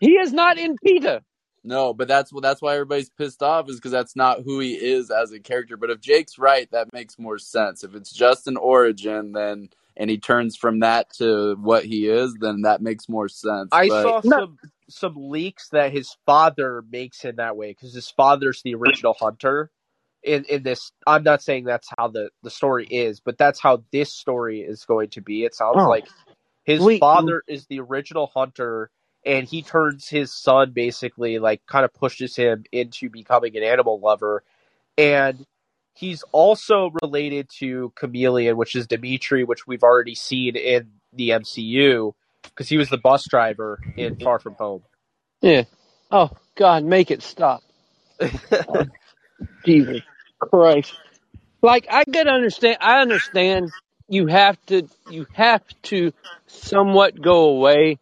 he is not in PETA. No, but that's that's why everybody's pissed off is because that's not who he is as a character. But if Jake's right, that makes more sense. If it's just an origin, then and he turns from that to what he is, then that makes more sense. I but, saw No. some some leaks that his father makes him that way because his father's the original hunter. In in this, I'm not saying that's how the the story is, but that's how this story is going to be. It sounds Oh. like his Wait. father is the original hunter, and he turns his son basically like kind of pushes him into becoming an animal lover, and he's also related to Chameleon, which is Dimitri, which we've already seen in the MCU because he was the bus driver in Far From Home. Yeah. Oh God, make it stop. Jesus Christ. Like I could understand I understand you have to you have to somewhat go away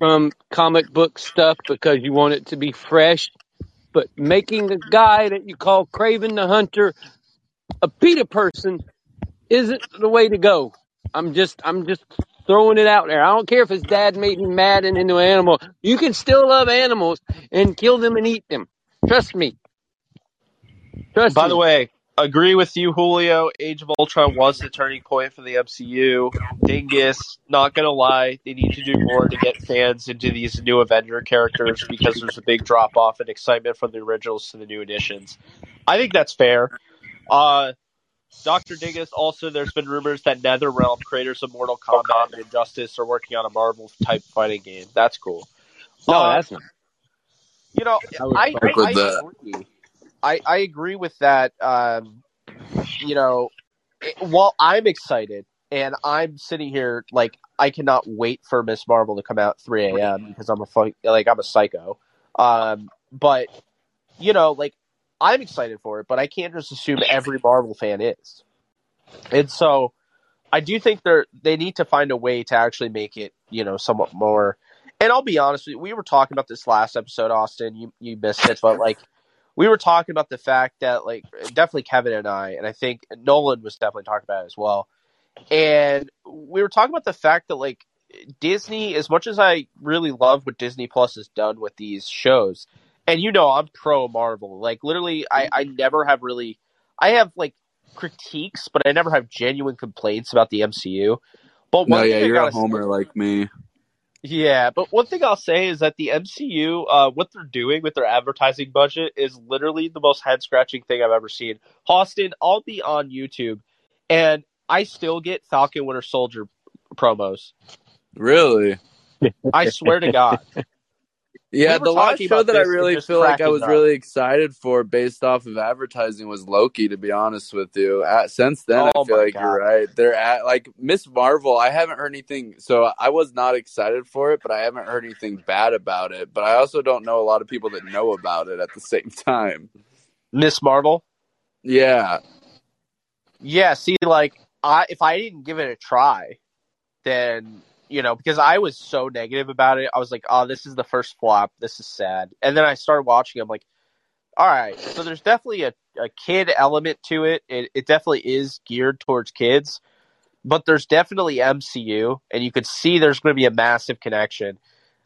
from comic book stuff because you want it to be fresh. But making a guy that you call Kraven the Hunter a PETA person isn't the way to go. I'm just I'm just throwing it out there. I don't care if his dad made him mad and into an animal. You can still love animals and kill them and eat them. Trust me. Trust By me. the way, agree with you, Julio. Age of Ultron was the turning point for the MCU. Dingus, not gonna lie, they need to do more to get fans into these new Avenger characters because there's a big drop off in excitement from the originals to the new editions. I think that's fair. Uh, Dr. Dingus, also, there's been rumors that NetherRealm, creators of Mortal Kombat and Injustice, are working on a Marvel type fighting game. That's cool. No, Uh, that's not. you know, I I, I, I agree. I, I agree with that. Um, you know, it, while I'm excited and I'm sitting here like I cannot wait for Miss Marvel to come out at 3 a.m. because I'm a fu- like I'm a psycho. Um, but you know, like I'm excited for it, but I can't just assume every Marvel fan is. And so, I do think they're they need to find a way to actually make it you know somewhat more. And I'll be honest you, we were talking about this last episode, Austin. You you missed it, but like we were talking about the fact that like definitely Kevin and I, and I think Nolan was definitely talking about it as well. And we were talking about the fact that like Disney, as much as I really love what Disney Plus has done with these shows, and you know I'm pro Marvel. Like literally, I I never have really, I have like critiques, but I never have genuine complaints about the MCU. But No, yeah, I you're a homer like me. Yeah, but one thing I'll say is that the MCU, uh, what they're doing with their advertising budget is literally the most head scratching thing I've ever seen. Austin, I'll be on YouTube, and I still get Falcon Winter Soldier promos. Really? I swear to God. Yeah, We the last show that I really feel like I was up. really excited for based off of advertising was Loki, to be honest with you. At, since then, Oh I feel like God. you're right. They're at, like, Miss Marvel, I haven't heard anything, so I was not excited for it, but I haven't heard anything bad about it. But I also don't know a lot of people that know about it at the same time. Miss Marvel. Yeah. Yeah, see, like I if I didn't give it a try, then you know because I was so negative about it, I was like, oh, this is the first flop. This is sad. And then I started watching. I'm like, all right, so there's definitely a, a kid element to it. it. It definitely is geared towards kids, but there's definitely MCU, and you could see there's going to be a massive connection.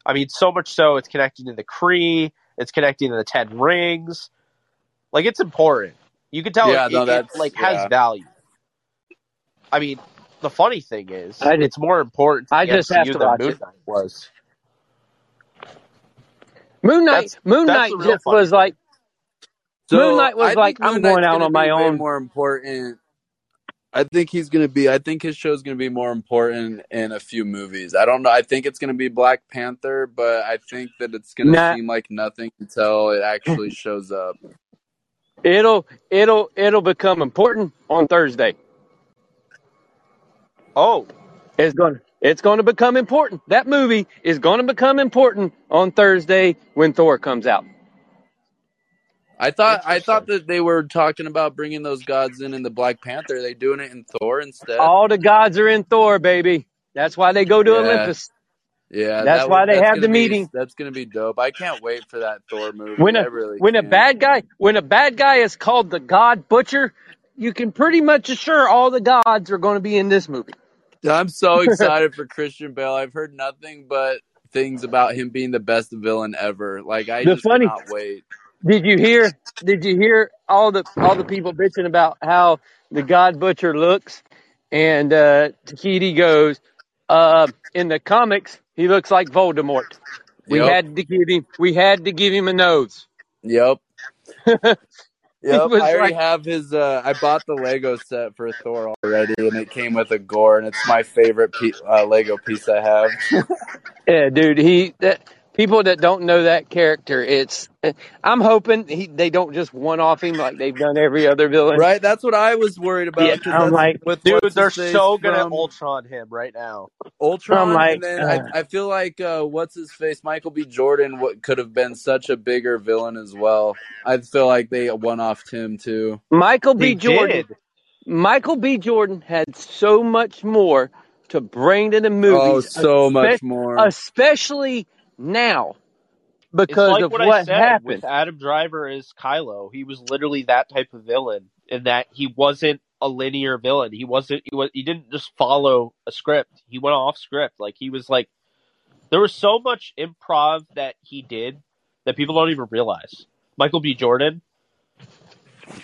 I mean, so much so it's connecting to the Kree, it's connecting to the Ten Rings. Like it's important. You can tell Yeah, it, no, it- like has value. I mean, the funny thing is, I just- it's more important to I just have MCU to watch Moon it. Knight was. Moon Knight That's- Moon that's Knight just was thing. like So Moon Knight was I like, think I'm Moon going out on my be way own. more important. I think he's going to be. I think his show's going to be more important in a few movies. I don't know. I think it's going to be Black Panther, but I think that it's going to Nah. seem like nothing until it actually shows up. It'll it'll it'll become important on Thursday. Oh, It's going it's going to become important. That movie is going to become important on Thursday when Thor comes out. I thought. I thought that they were talking about bringing those gods in in the Black Panther. Are they doing it in Thor instead? All the gods are in Thor, baby. That's why they go to Yeah. Olympus. yeah, that's that why they that's have the be- meeting. That's going to be dope. I can't wait for that Thor movie. When I a really when a can't. bad guy when a bad guy is called the God Butcher, you can pretty much assure all the gods are going to be in this movie. I'm so excited for Christian Bale. I've heard nothing but things about him being the best villain ever. Like I The just funny- cannot wait. Did you hear? Did you hear all the all the people bitching about how the God Butcher looks? And uh, Takiti goes, uh, in the comics, he looks like Voldemort. We Yep. had to give him. We had to give him a nose. Yep. Yep. I already like- have his. Uh, I bought the Lego set for Thor already, and it came with a Gorr, and it's my favorite pe- uh, Lego piece I have. Yeah, dude. He that people that don't know that character, it's. I'm hoping he, they don't just one off him like they've done every other villain. Right? That's what I was worried about Yeah, I'm like, with Dude, they're so gonna from Ultron him right now. Ultron, I'm like, and then uh, I I feel like uh, what's his face Michael B. Jordan what could have been such a bigger villain as well. I feel like they one offed him too. Michael B. They Jordan. did. Michael B. Jordan had so much more to bring to the movie. Oh, so much more. especially now because like of what I what said happened. with Adam Driver as Kylo. He was literally that type of villain, in that he wasn't a linear villain. He wasn't. He was. He didn't just follow a script. He went off script. Like he was like. There was so much improv that he did that people don't even realize. Michael B. Jordan.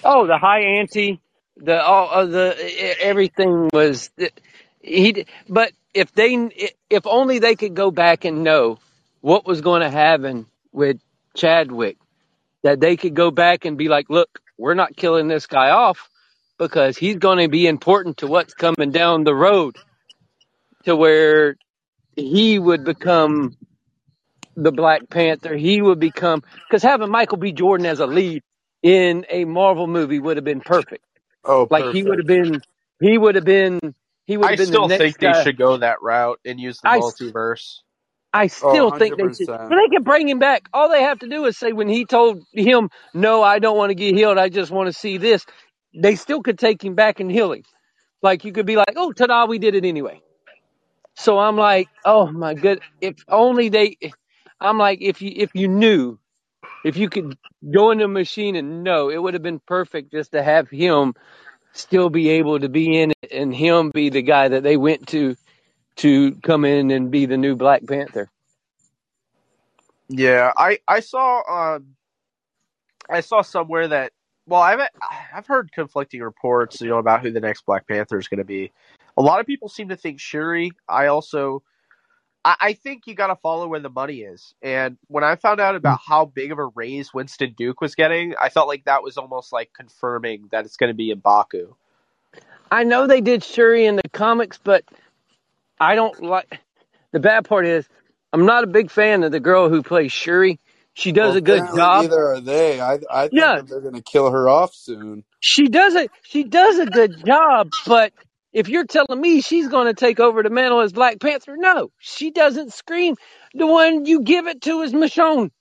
Oh, the high ante, the all uh, the everything was he. But if they, if only they could go back and know what was going to happen with Chadwick, that they could go back and be like, look, we're not killing this guy off because he's going to be important to what's coming down the road to where he would become the Black Panther. He would become because having Michael B. Jordan as a lead in a Marvel movie would have been perfect. Oh, Like he would have been, he would have been, he would have been I still next think they should go that route and use the I, multiverse. I Oh, still think they should, but they can bring him back. All they have to do is say when he told him, "No, I don't want to get healed. I just want to see this." They still could take him back and heal him. Like you could be like, "Oh, ta-da, we did it anyway." So I'm like, "Oh my good, if only they." I'm like, if you if you knew, if you could go in the machine and know, it would have been perfect just to have him still be able to be in it and him be the guy that they went to to come in and be the new Black Panther. Yeah, I I saw um I saw somewhere that well I've I've heard conflicting reports you know about who the next Black Panther is going to be. A lot of people seem to think Shuri. I also I, I think you got to follow where the money is. And when I found out about how big of a raise Winston Duke was getting, I felt like that was almost like confirming that it's going to be Mbaku. I know they did Shuri in the comics, but I don't like. The bad part is, I'm not a big fan of the girl who plays Shuri. She does Well, a good job. neither are they. I I think Yeah, they're gonna kill her off soon. she does it. She does a good job, but if you're telling me she's going to take over the mantle as Black Panther, no, she doesn't scream. The one you give it to is Michonne.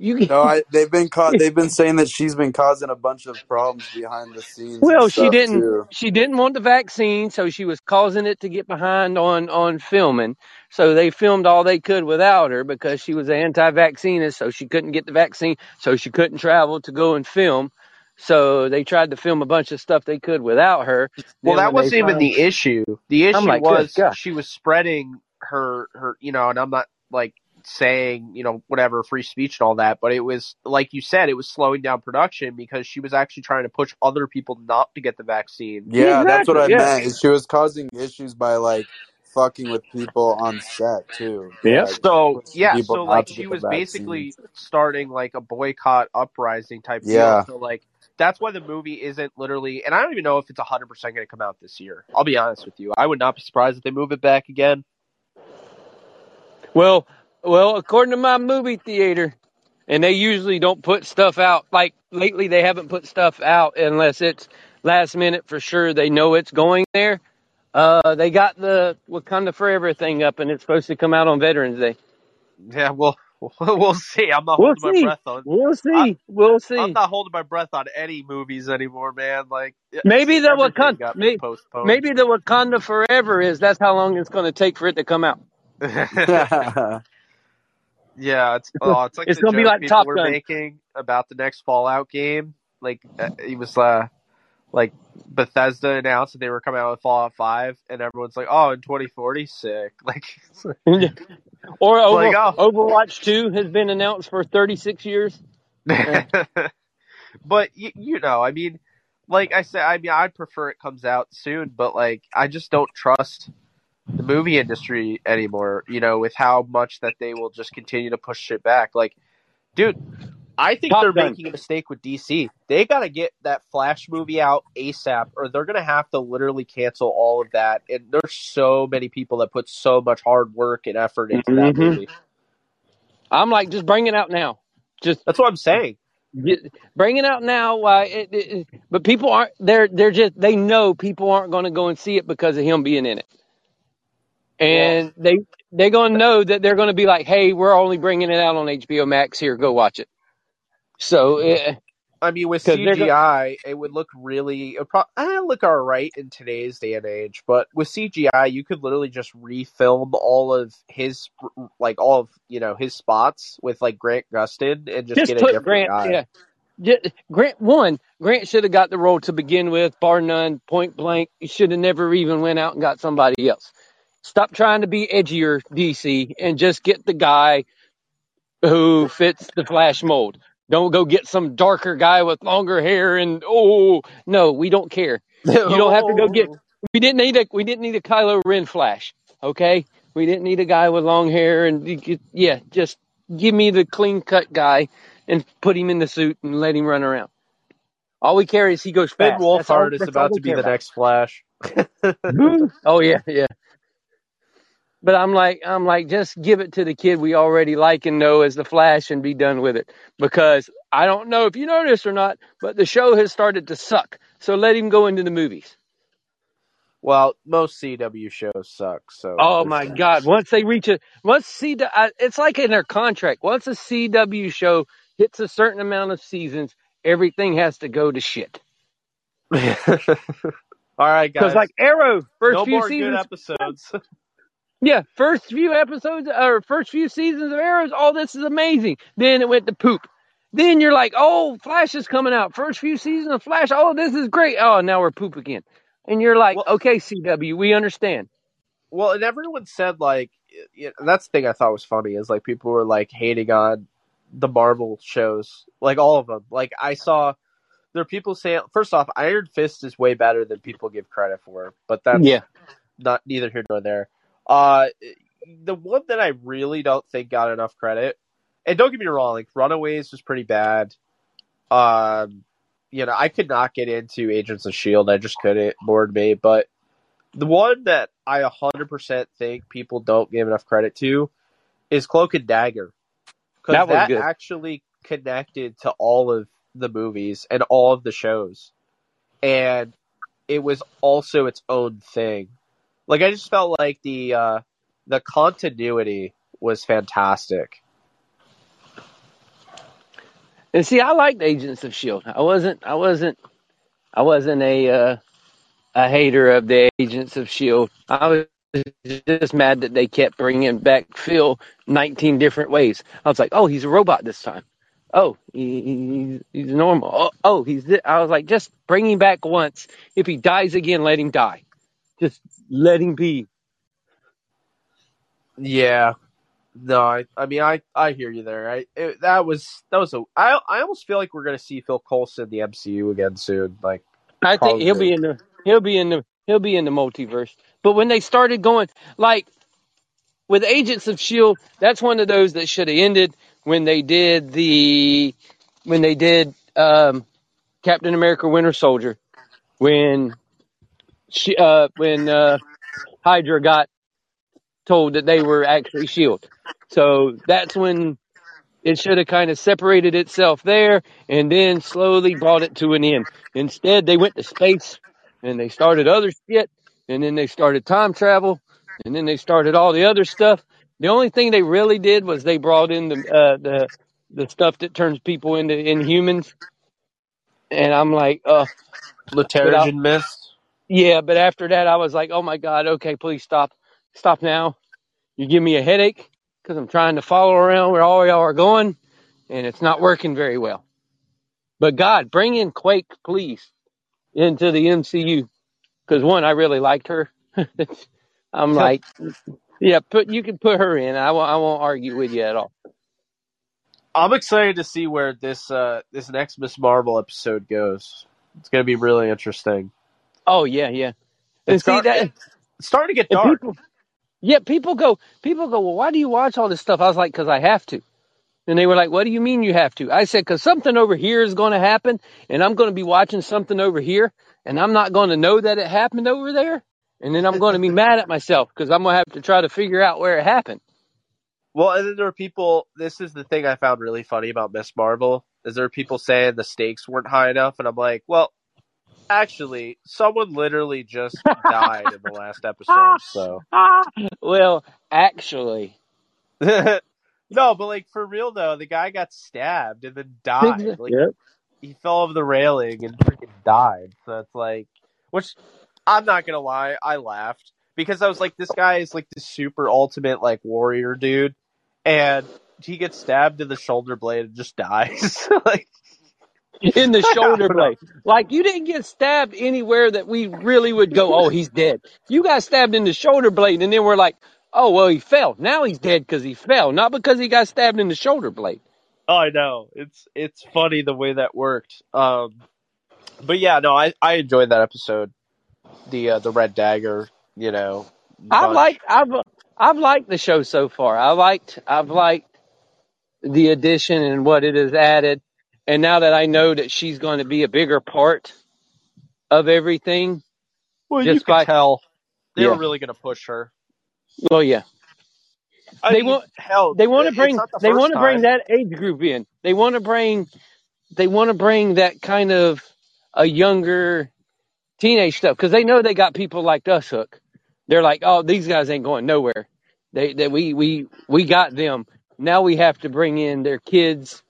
You No, I they've been caught. They've been saying that she's been causing a bunch of problems behind the scenes and Well, she stuff didn't. too. She didn't want the vaccine, so she was causing it to get behind on on filming. So they filmed all they could without her because she was an anti-vaccinist, so she couldn't get the vaccine, so she couldn't travel to go and film. So they tried to film a bunch of stuff they could without her. Well, Then that when they wasn't even finally, the issue. The I'm issue like, good was God. she was spreading her her you know, and I'm not like saying, you know, whatever free speech and all that, but it was like you said, it was slowing down production because she was actually trying to push other people not to get the vaccine. Yeah, that's what I Yeah. meant. is She was causing issues by like fucking with people on set too. Yeah, just So yeah, so like she was basically starting like a boycott uprising type deal. Yeah, So like that's why the movie isn't literally, and I don't even know if it's hundred percent going to come out this year. I'll be honest with you, I would not be surprised if they move it back again. Well, well, according to my movie theater, and they usually don't put stuff out. Like lately, they haven't put stuff out unless it's last minute for sure. They know it's going there. Uh, they got the Wakanda Forever thing up, and it's supposed to come out on Veterans Day. Yeah, well, we'll see. I'm not We'll holding my see. breath on. We'll see. I, see. We'll see. I'm not holding my breath on any movies anymore, man. Like Maybe the everything Wakanda, got may, postponed. maybe the Wakanda Forever is. That's how long it's going to take for it to come out. yeah, it's oh, it's like It's to be like people Top were Gun. making about the next Fallout game. Like uh, it was uh like Bethesda announced that they were coming out with Fallout Five, and everyone's like, "Oh, in 2040, sick!" Like, like, or over, like, oh, Overwatch 2 has been announced for 36 years. Yeah. but you, you know, I mean, like I said, I mean, I'd prefer it comes out soon, but like, I just don't trust the movie industry anymore. You know, with how much that they will just continue to push shit back. Like, dude, I think Top they're Gun. making a mistake with DC. They got to get that Flash movie out ASAP, or they're gonna have to literally cancel all of that. And there's so many people that put so much hard work and effort into that hmm movie. I'm like, just bring it out now. Just That's what I'm saying. get, bring it out now. It, it, it- but people aren't. They're they're just they know people aren't going to go and see it because of him being in it, and they they're going to know that they're going to be like, hey, we're only bringing it out on HBO Max. Here, go watch it. So, eh, I mean, with CGI, it would look really, it pro- eh, look all right in today's day and age. But with CGI, you could literally just refilm all of his, like all of you know his spots with like Grant Gustin and just, just get a put different Grant. guy. Yeah, Grant one. Grant should have got the role to begin with, bar none, point blank. He should have never even went out and got somebody else. Stop trying to be edgier, DC, and just get the guy who fits the Flash mold. Don't go get some darker guy with longer hair and oh no, we don't care. You don't have to go get. We didn't need a we didn't need a Kylo Ren Flash. Okay, we didn't need a guy with long hair and could- yeah, just give me the clean cut guy and put him in the suit and let him run around. All we care is he goes Ben fast. That's Wolfhard is about to be the about. next Flash. oh yeah, yeah. But I'm like, I'm like, just give it to the kid we already like and know as the Flash and be done with it. Because I don't know if you noticed or not, but the show has started to suck. So let him go into the movies. Well, most CW shows suck. So Oh my that. God! Once they reach a, once C, I- it's like in their contract. Once a CW show hits a certain amount of seasons, everything has to go to shit. all right, guys. Because like Arrow, first no few more seasons, good episodes. Yeah, first few episodes or first few seasons of Arrows, all this is amazing. Then it went to poop. Then you're like, oh, Flash is coming out. First few seasons of Flash, oh, this is great. Oh, now we're poop again. And you're like, Well- okay, CW, we understand. Well, and everyone said like y- that's the thing I thought was funny is like people were like hating on the Marvel shows, like all of them. Like I saw there are people saying first off, Iron Fist is way better than people give credit for, but that's Yeah. not neither here nor there. Uh, the one that I really don't think got enough credit, and don't get me wrong, like Runaways was pretty bad. Um, you know, I could not get into Agents of Shield. I just couldn't. Bored me, but the one that I 100% think people don't give enough credit to is Cloak and Dagger. Because That that, actually connected to all of the movies and all of the shows. And it was also its own thing. Like I just felt like the uh the continuity was fantastic. And see, I liked Agents of Shield. I wasn't, I wasn't, I wasn't a uh, a hater of the Agents of Shield. I was just mad that they kept bringing back Phil 19 different ways. I was like, oh, he's a robot this time. Oh, he, he's he's normal. Oh, oh he's. Thi-. I was like, just bring him back once. If he dies again, let him die. Just letting be. Yeah. No, I, I mean I, I hear you there. I it, that was that was a I I almost feel like we're gonna see Phil Coulson in the MCU again soon. Like I think he'll be in the he'll be in the he'll be in the multiverse. But when they started going like with Agents of Shield, that's one of those that should have ended when they did the when they did um, Captain America: Winter Soldier, when she uh, when uh, Hydra got told that they were actually Shield. So that's when it should have kind of separated itself there and then slowly brought it to an end. Instead, they went to space and they started other shit and then they started time travel and then they started all the other stuff. The only thing they really did was they brought in the uh, the the stuff that turns people into inhumans. And I'm like, uh, Terrigen Mist. Yeah, but after that, I was like, oh my God, okay, please stop. Stop now. You give me a headache because I'm trying to follow around where all y'all are going and it's not working very well. But God, bring in Quake, please, into the MCU because one, I really liked her. I'm like, yeah, put you can put her in. I won't, I won't argue with you at all. I'm excited to see where this uh this next Miss Marvel episode goes. It's gonna be really interesting. Oh yeah, yeah. And It's, see start- that it's starting to get dark. people, yeah, people go, people go. Well, why do you watch all this stuff? I was like, because I have to. And they were like, what do you mean you have to? I said, because something over here is going to happen, and I'm going to be watching something over here, and I'm not going to know that it happened over there, and then I'm going to be mad at myself because I'm going to have to try to figure out where it happened. Well, and then there were people. This is the thing I found really funny about Miss Marvel is there were people saying the stakes weren't high enough, and I'm like, well, actually, someone literally just died in the last episode. So well, actually, no, but like for real though, the guy got stabbed and then died. Like Yep. he fell over the railing and freaking died. So it's like, which I'm not gonna lie, I laughed because I was like, this guy is like the super ultimate like warrior dude, and he gets stabbed in the shoulder blade and just dies. like, in the shoulder blade. Like you didn't get stabbed anywhere that we really would go, oh, he's dead. You got stabbed in the shoulder blade, and then we're like, oh, well, he fell. Now he's dead because he fell, not because he got stabbed in the shoulder blade. Oh, I know. It's it's funny the way that worked. Um, but yeah, no, I I enjoyed that episode. The uh, the Red Dagger, you know. I've bunch. liked, I've, I've liked the show so far. I liked, I've liked the addition and what it has added. And now that I know that she's going to be a bigger part of everything, Well, you just could by, tell they were really going to push her. Well, yeah. I They mean, want, hell, they want to bring, the they want to bring that age group in. They want to bring, they want to bring that kind of a younger teenage stuff because they know they got people like us hook. They're like, oh, these guys ain't going nowhere. They, they we we we got them. Now we have to bring in their kids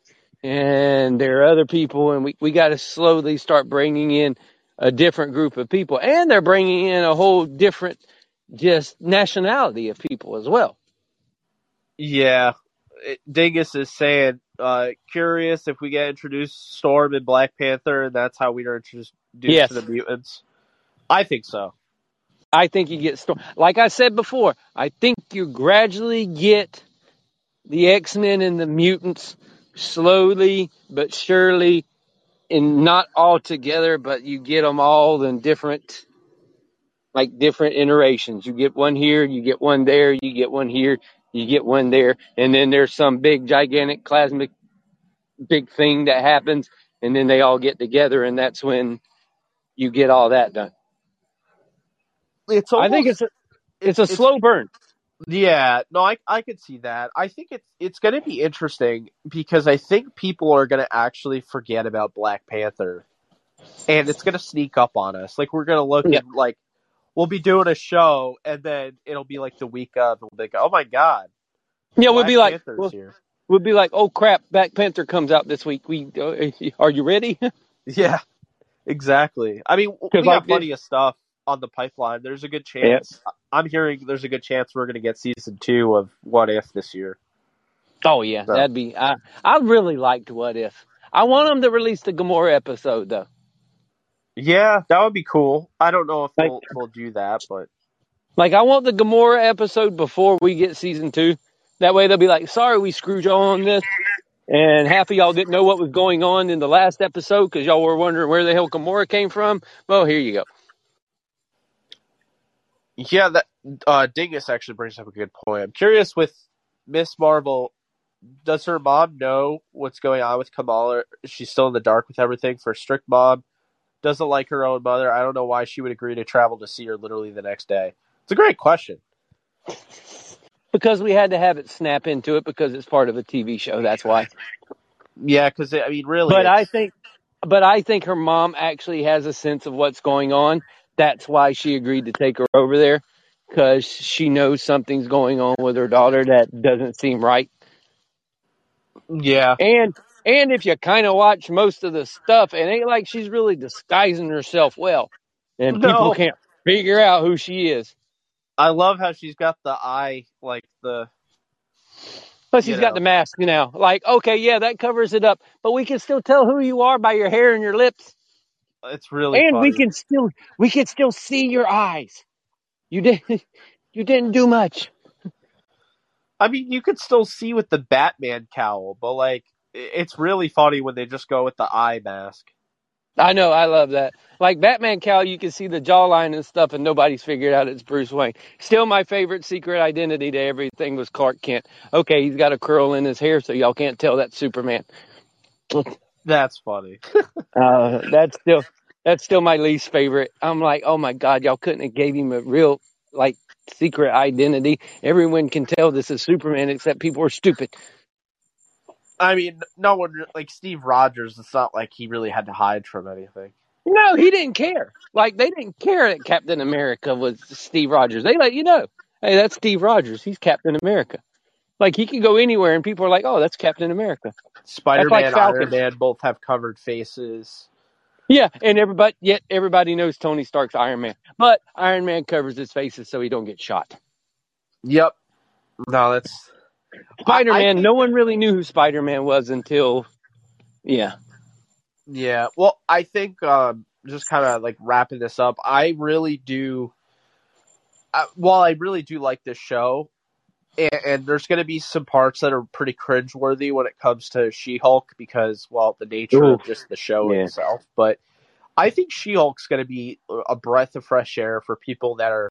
and there are other people, and we we got to slowly start bringing in a different group of people, and they're bringing in a whole different just nationality of people as well. Yeah, Dingus is saying, uh, curious if we get introduced Storm and Black Panther, and that's how we are introduced Yes. to the mutants. I think so. I think you get sto- like I said before. I think you gradually get the X Men and the mutants slowly but surely, and not all together, but you get them all in different, like different iterations. You get one here, you get one there, you get one here, you get one there, and then there's some big gigantic plasmic big thing that happens, and then they all get together, and that's when you get all that done. It's I think it's a, it's a it's slow burn. Yeah. No, I I could see that. I think it's it's going to be interesting because I think people are going to actually forget about Black Panther, and it's going to sneak up on us. Like we're going to look Yeah. and like we'll be doing a show, and then it'll be like the week of, and we'll be like, oh my god, Yeah, we'll Black be like, we'll, we'll be like, oh crap, Black Panther comes out this week. We uh, are you ready? Yeah, exactly. I mean, we got like plenty of stuff on the pipeline. There's a good yeah. chance. I'm hearing there's a good chance we're going to get season two of What If this year. Oh yeah, So that'd be. I I really liked What If. I want them to release the Gamora episode though. yeah, that would be cool. I don't know if Like uh, they'll they'll do that, but like I want the Gamora episode before we get season two. That way they'll be like, sorry we screwed y'all on this, and half of y'all didn't know what was going on in the last episode because y'all were wondering where the hell Gamora came from. Well, here you go. Yeah, that uh, Dingus actually brings up a good point. I'm curious with Miss Marvel. Does her mom know what's going on with Kamala? She's still in the dark with everything? For a strict mom, doesn't like her own mother. I don't know why she would agree to travel to see her literally the next day. It's a great question. Because we had to have it snap into it because it's part of a TV show. That's why. Yeah, because I mean, really, But I think, but I think her mom actually has a sense of what's going on. That's why she agreed to take her over there because she knows something's going on with her daughter that doesn't seem right. yeah, And and if you kind of watch most of the stuff, it ain't like she's really disguising herself well, and people no. can't figure out who she is. I love how she's got the eye, like the Plus, you she's got the mask now. Like, okay, yeah, that covers it up, but we can still tell who you are by your hair and your lips, it's really and we can still we can still see your eyes. You did you didn't do much. I mean, you could still see with the Batman cowl, but like, it's really funny when they just go with the eye mask. I know, I love that. Like Batman Cowl, you can see the jawline and stuff, and nobody's figured out it's Bruce Wayne. Still, my favorite secret identity to everything was Clark Kent. Okay, he's got a curl in his hair, so y'all can't tell that's Superman. That's funny. Uh, that's still that's still my least favorite. I'm like, oh my god, y'all couldn't have gave him a real like secret identity. Everyone can tell this is Superman, except people are stupid. I mean, no one like Steve Rogers. It's not like he really had to hide from anything. No, he didn't care. Like they didn't care that Captain America was Steve Rogers. They let you know, hey, that's Steve Rogers. He's Captain America. Like he can go anywhere, and people are like, oh, that's Captain America. Spider like Man, Falcon. Iron Man both have covered faces. Yeah, and everybody yet everybody knows Tony Stark's Iron Man, but Iron Man covers his faces so he don't get shot. Yep. No, that's Spider I Man, no one really knew who Spider Man was until, yeah. Yeah, well, I think um, just kind of like wrapping this up, I really do. Uh, while I really do like this show, and, and there's going to be some parts that are pretty cringeworthy when it comes to She-Hulk because, well, the nature of just the show Yeah. itself. But I think She-Hulk's going to be a breath of fresh air for people that are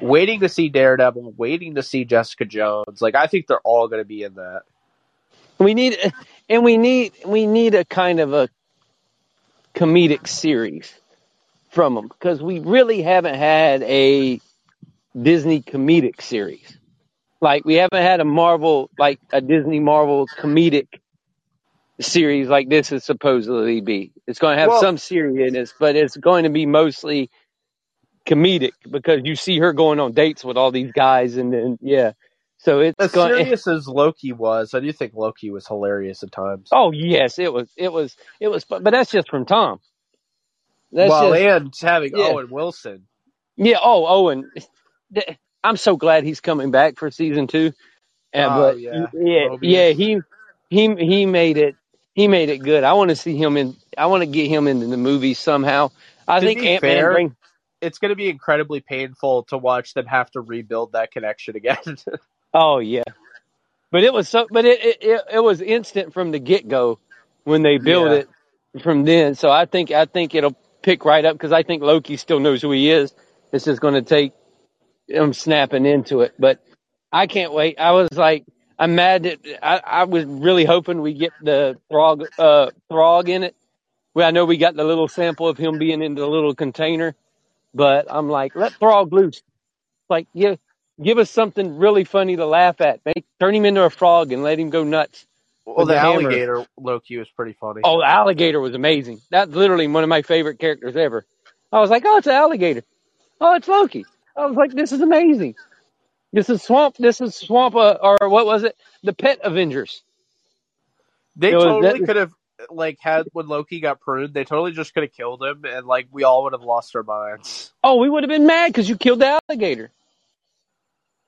waiting to see Daredevil, waiting to see Jessica Jones. Like, I think they're all going to be in that. We need, and we need, we need a kind of a comedic series from them because we really haven't had a Disney comedic series. Like we haven't had a Marvel, like a Disney Marvel comedic series like this is supposedly be. It's going to have Well- some seriousness, but it's going to be mostly comedic because you see her going on dates with all these guys, and then yeah, so it's As going. serious as Loki was, I do think Loki was hilarious at times. Oh yes, it was. It was. It was. But, but that's just from Tom. That's well, just, and having yeah. Owen Wilson. yeah. Oh, Owen. I'm so glad he's coming back for season two. And, Oh, but yeah. yeah, yeah. He he he made it. He made it good. I want to see him in. I want to get him into the movie somehow. I To think Ant Man bring. It's going to be incredibly painful to watch them have to rebuild that connection again. Oh yeah, but it was so. But it it, it, it was instant from the get go when they built Yeah. it from then. So I think I think it'll pick right up because I think Loki still knows who he is. It's just going to take him snapping into it. But I can't wait. I was like, I'm mad that I, I was really hoping we get the Throg uh Throg in it. Well, I know we got the little sample of him being in the little container, but I'm like, let Throg loose. Like, yeah, give us something really funny to laugh at. Make turn him into a frog and let him go nuts. well, the, the hammer. alligator Loki was pretty funny. Oh, the alligator was amazing. That's literally one of my favorite characters ever. I was like, oh, it's an alligator. Oh, it's Loki. I was like, this is amazing. This is swamp. This is swamp. Uh, or what was it? The Pet Avengers. they it totally could have like had when Loki got pruned. They totally just could have killed him, and like we all would have lost our minds. Oh, we would have been mad because you killed the alligator.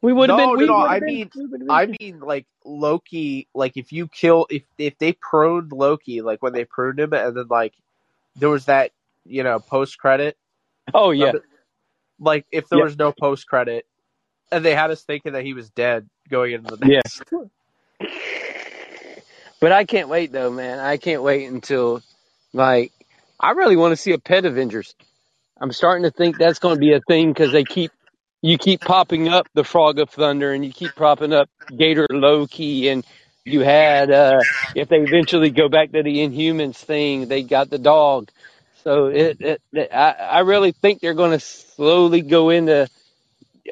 We would have No, been. no, no, I been- mean- we would have been- I mean, like Loki. Like if you kill, if if they pruned Loki, like when they pruned him, and then like there was that you know post credit. oh yeah. Like if there Yeah. was no post credit, and they had us thinking that he was dead going into the Yeah. next. But I can't wait though, man. I can't wait until like I really want to see a Pet Avengers. I'm starting to think that's going to be a thing because they keep you keep popping up the Frog of Thunder and you keep propping up Gator Loki and you had uh if they eventually go back to the Inhumans thing, they got the dog. So it, it, it I I really think they're going to slowly go into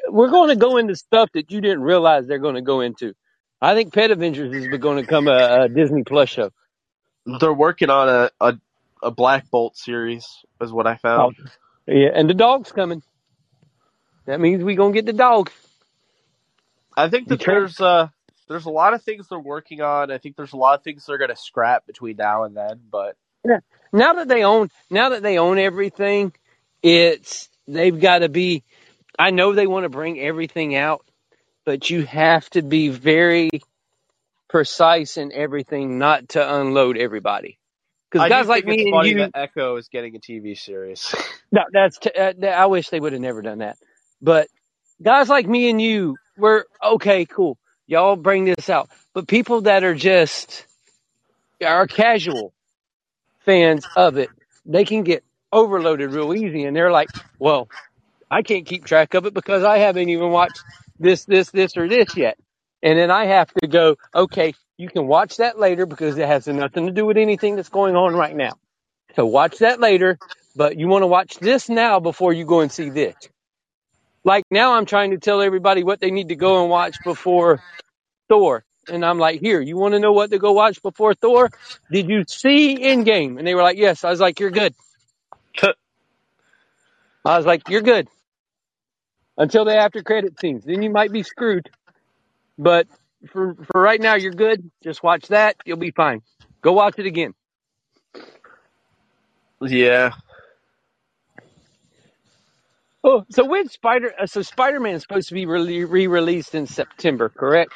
we're going to go into stuff that you didn't realize they're going to go into. I think Pet Avengers is going to become a, a Disney Plus show. They're working on a, a a Black Bolt series, is what I found. Yeah, and the dog's coming. That means we're gonna get the dog. I think that there's uh there's a lot of things they're working on. I think there's a lot of things they're gonna scrap between now and then. But Now that they own, now that they own everything, it's they've got to be. I know they want to bring everything out, but you have to be very precise in everything, not to unload everybody. Because guys like me and you, that Echo is getting a TV series. No, that's t- uh, I wish they would have never done that. But guys like me and you, we're okay, cool. Y'all bring this out. But people that are just are casual fans of it, they can get overloaded real easy, and they're like, "Well, I can't keep track of it because I haven't even watched this, this, this, or this yet." And then I have to go, "Okay, you can watch that later because it has nothing to do with anything that's going on right now." So watch that later, but you want to watch this now before you go and see this. Like now, I'm trying to tell everybody what they need to go and watch before Thor, and I'm like, here, you want to know what to go watch before Thor? Did you see Endgame? And they were like, yes. I was like, you're good. I was like, you're good until the after credit scenes. Then you might be screwed, but for for right now, you're good. Just watch that. You'll be fine. Go watch it again. yeah. Oh, so when Spider, so Spider Man is supposed to be re released in September, correct?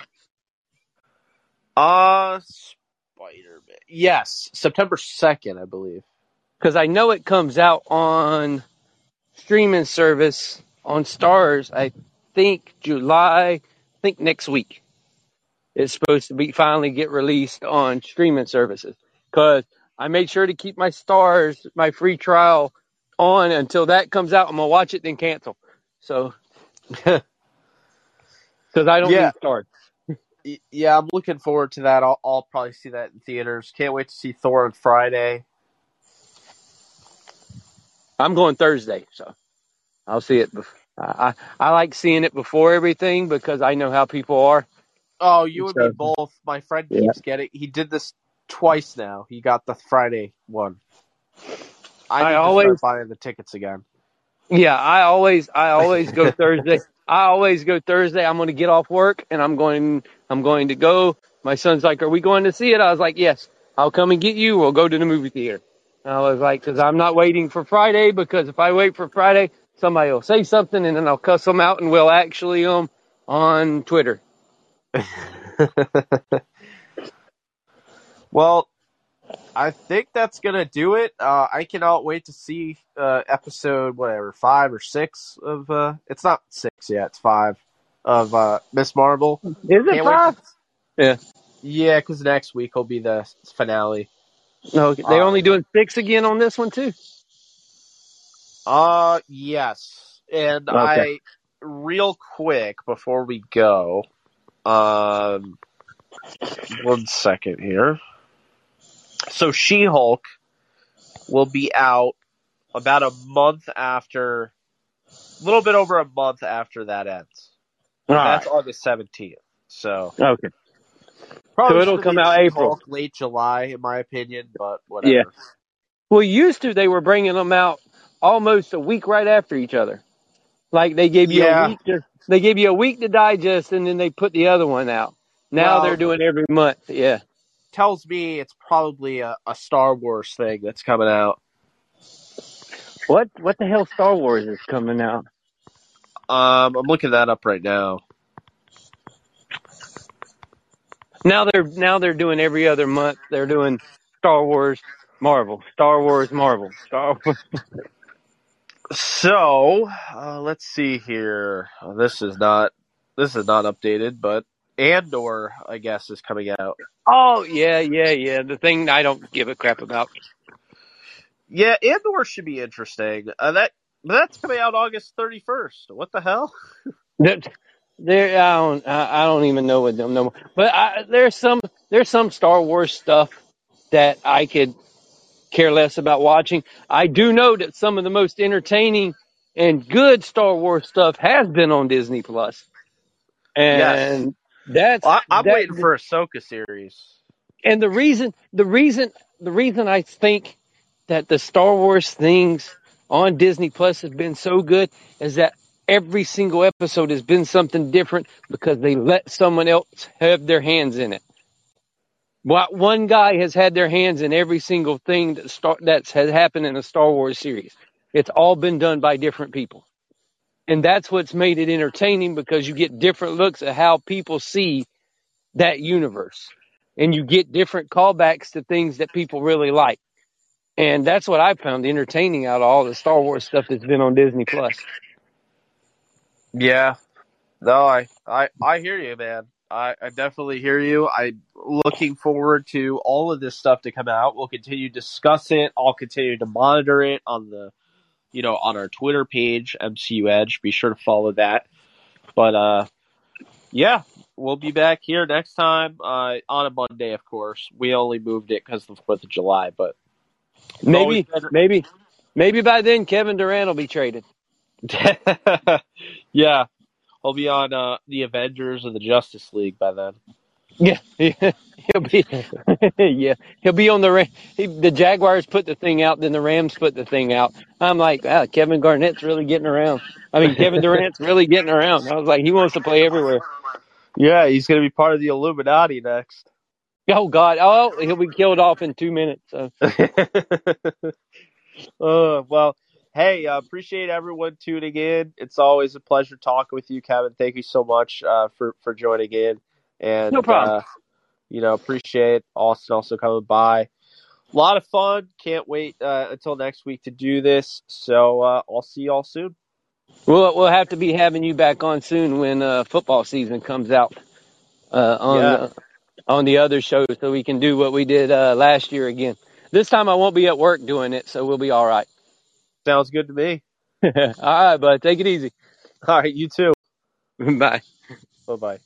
Uh, Spider Man. Yes, September second, I believe. Because I know it comes out on streaming service on Starz. I think July. I think next week. It's supposed to be finally get released on streaming services. Because I made sure to keep my Starz, my free trial on until that comes out. I'm gonna watch it then cancel. So because I don't Yeah. need Starz. Yeah, I'm looking forward to that. I'll, I'll probably see that in theaters. Can't wait to see Thor on Friday. I'm going Thursday, so I'll see it. I, I I like seeing it before everything because I know how people are. Oh, you and me both. My friend Yeah. keeps getting. He did this twice now. He got the Friday one. I, I always- buying the tickets again. Yeah, I always I always go Thursday. I always go Thursday. I'm going to get off work and I'm going I'm going to go. My son's like, "Are we going to see it?" I was like, "Yes, I'll come and get you. We'll go to the movie theater." And I was like, "Cuz I'm not waiting for Friday because if I wait for Friday, somebody will say something and then I'll cuss them out and we'll actually um on Twitter." well, I think that's gonna do it. Uh, I cannot wait to see uh, episode whatever five or six of. Uh, it's not six yet. It's five of uh, Ms. Marvel. Is it five? to- Yeah. Yeah, because next week will be the finale. No, they only doing 6 again on this one too. Uh, yes. And Okay. I, real quick before we go, um, one second here. So She Hulk will be out about a month after, a little bit over a month after that ends. All That's right. August 17th. So, Okay. probably So it'll come out She-Hulk April. late July, in my opinion, but whatever. Yeah. Well, used to they were bringing them out almost a week right after each other. Like they gave you Yeah. a week to they gave you a week to digest, and then they put the other one out. Now Well- they're doing every month. Yeah. Tells me it's probably a, a Star Wars thing that's coming out. What what the hell Star Wars is coming out? Um, I'm looking that up right now. Now they're now they're doing every other month. They're doing Star Wars, Marvel, Star Wars, Marvel, Star Wars. So uh, let's see here. This is not this is not updated, but Andor, I guess, is coming out. Oh yeah, yeah, yeah. The thing I don't give a crap about. Yeah, Andor should be interesting. Uh, that that's coming out August 31st. What the hell? That there, I don't, I I don't even know what them no more. But I, there's some, there's some Star Wars stuff that I could care less about watching. I do know that some of the most entertaining and good Star Wars stuff has been on Disney Plus. Plus, and that's I, I'm that- waiting for Ahsoka series. and the reason, the reason, the reason I think that the Star Wars things on Disney Plus has been so good is that every single episode has been something different because they let someone else have their hands in it. What one guy has had their hands in every single thing that star, that's has happened in the Star Wars series. It's all been done by different people. And that's what's made it entertaining because you get different looks at how people see that universe and you get different callbacks to things that people really like. And that's what I found entertaining out of all the Star Wars stuff that's been on Disney Plus. Yeah. No, I, I, I hear you, man. I, I definitely hear you. I'm looking forward to all of this stuff to come out. We'll continue to discuss it. I'll continue to monitor it on the, you know, on our Twitter page, MCU Edge. Be sure to follow that. But, uh, yeah, we'll be back here next time, uh, on a Monday, of course. We only moved it because of the 4th of July, but Maybe, maybe, maybe by then Kevin Durant will be traded. Yeah, he'll be on uh, the Avengers of the Justice League by then. Yeah, yeah, he'll be. yeah, he'll be on the. Ra- He, the Jaguars put the thing out, then the Rams put the thing out. I'm like, Kevin Garnett's really getting around. I mean, Kevin Durant's really getting around. I was like, he wants to play everywhere. Yeah, he's going to be part of the Illuminati next. Oh God, oh, he'll be killed off in two minutes. So. uh, well, hey, uh, appreciate everyone tuning in. It's always a pleasure talking with you, Kevin. Thank you so much uh, for for joining in, and No problem. Uh, you know, appreciate Austin also coming by. A lot of fun. Can't wait uh, until next week to do this. So uh, I'll see you all soon. We'll we'll have to be having you back on soon when uh, football season comes out uh, on Yeah. on the other show, so we can do what we did uh, last year again. This time I won't be at work doing it, so we'll be all right. Sounds good to me. all right, bud. Take it easy. All right, you too. Bye. Bye bye.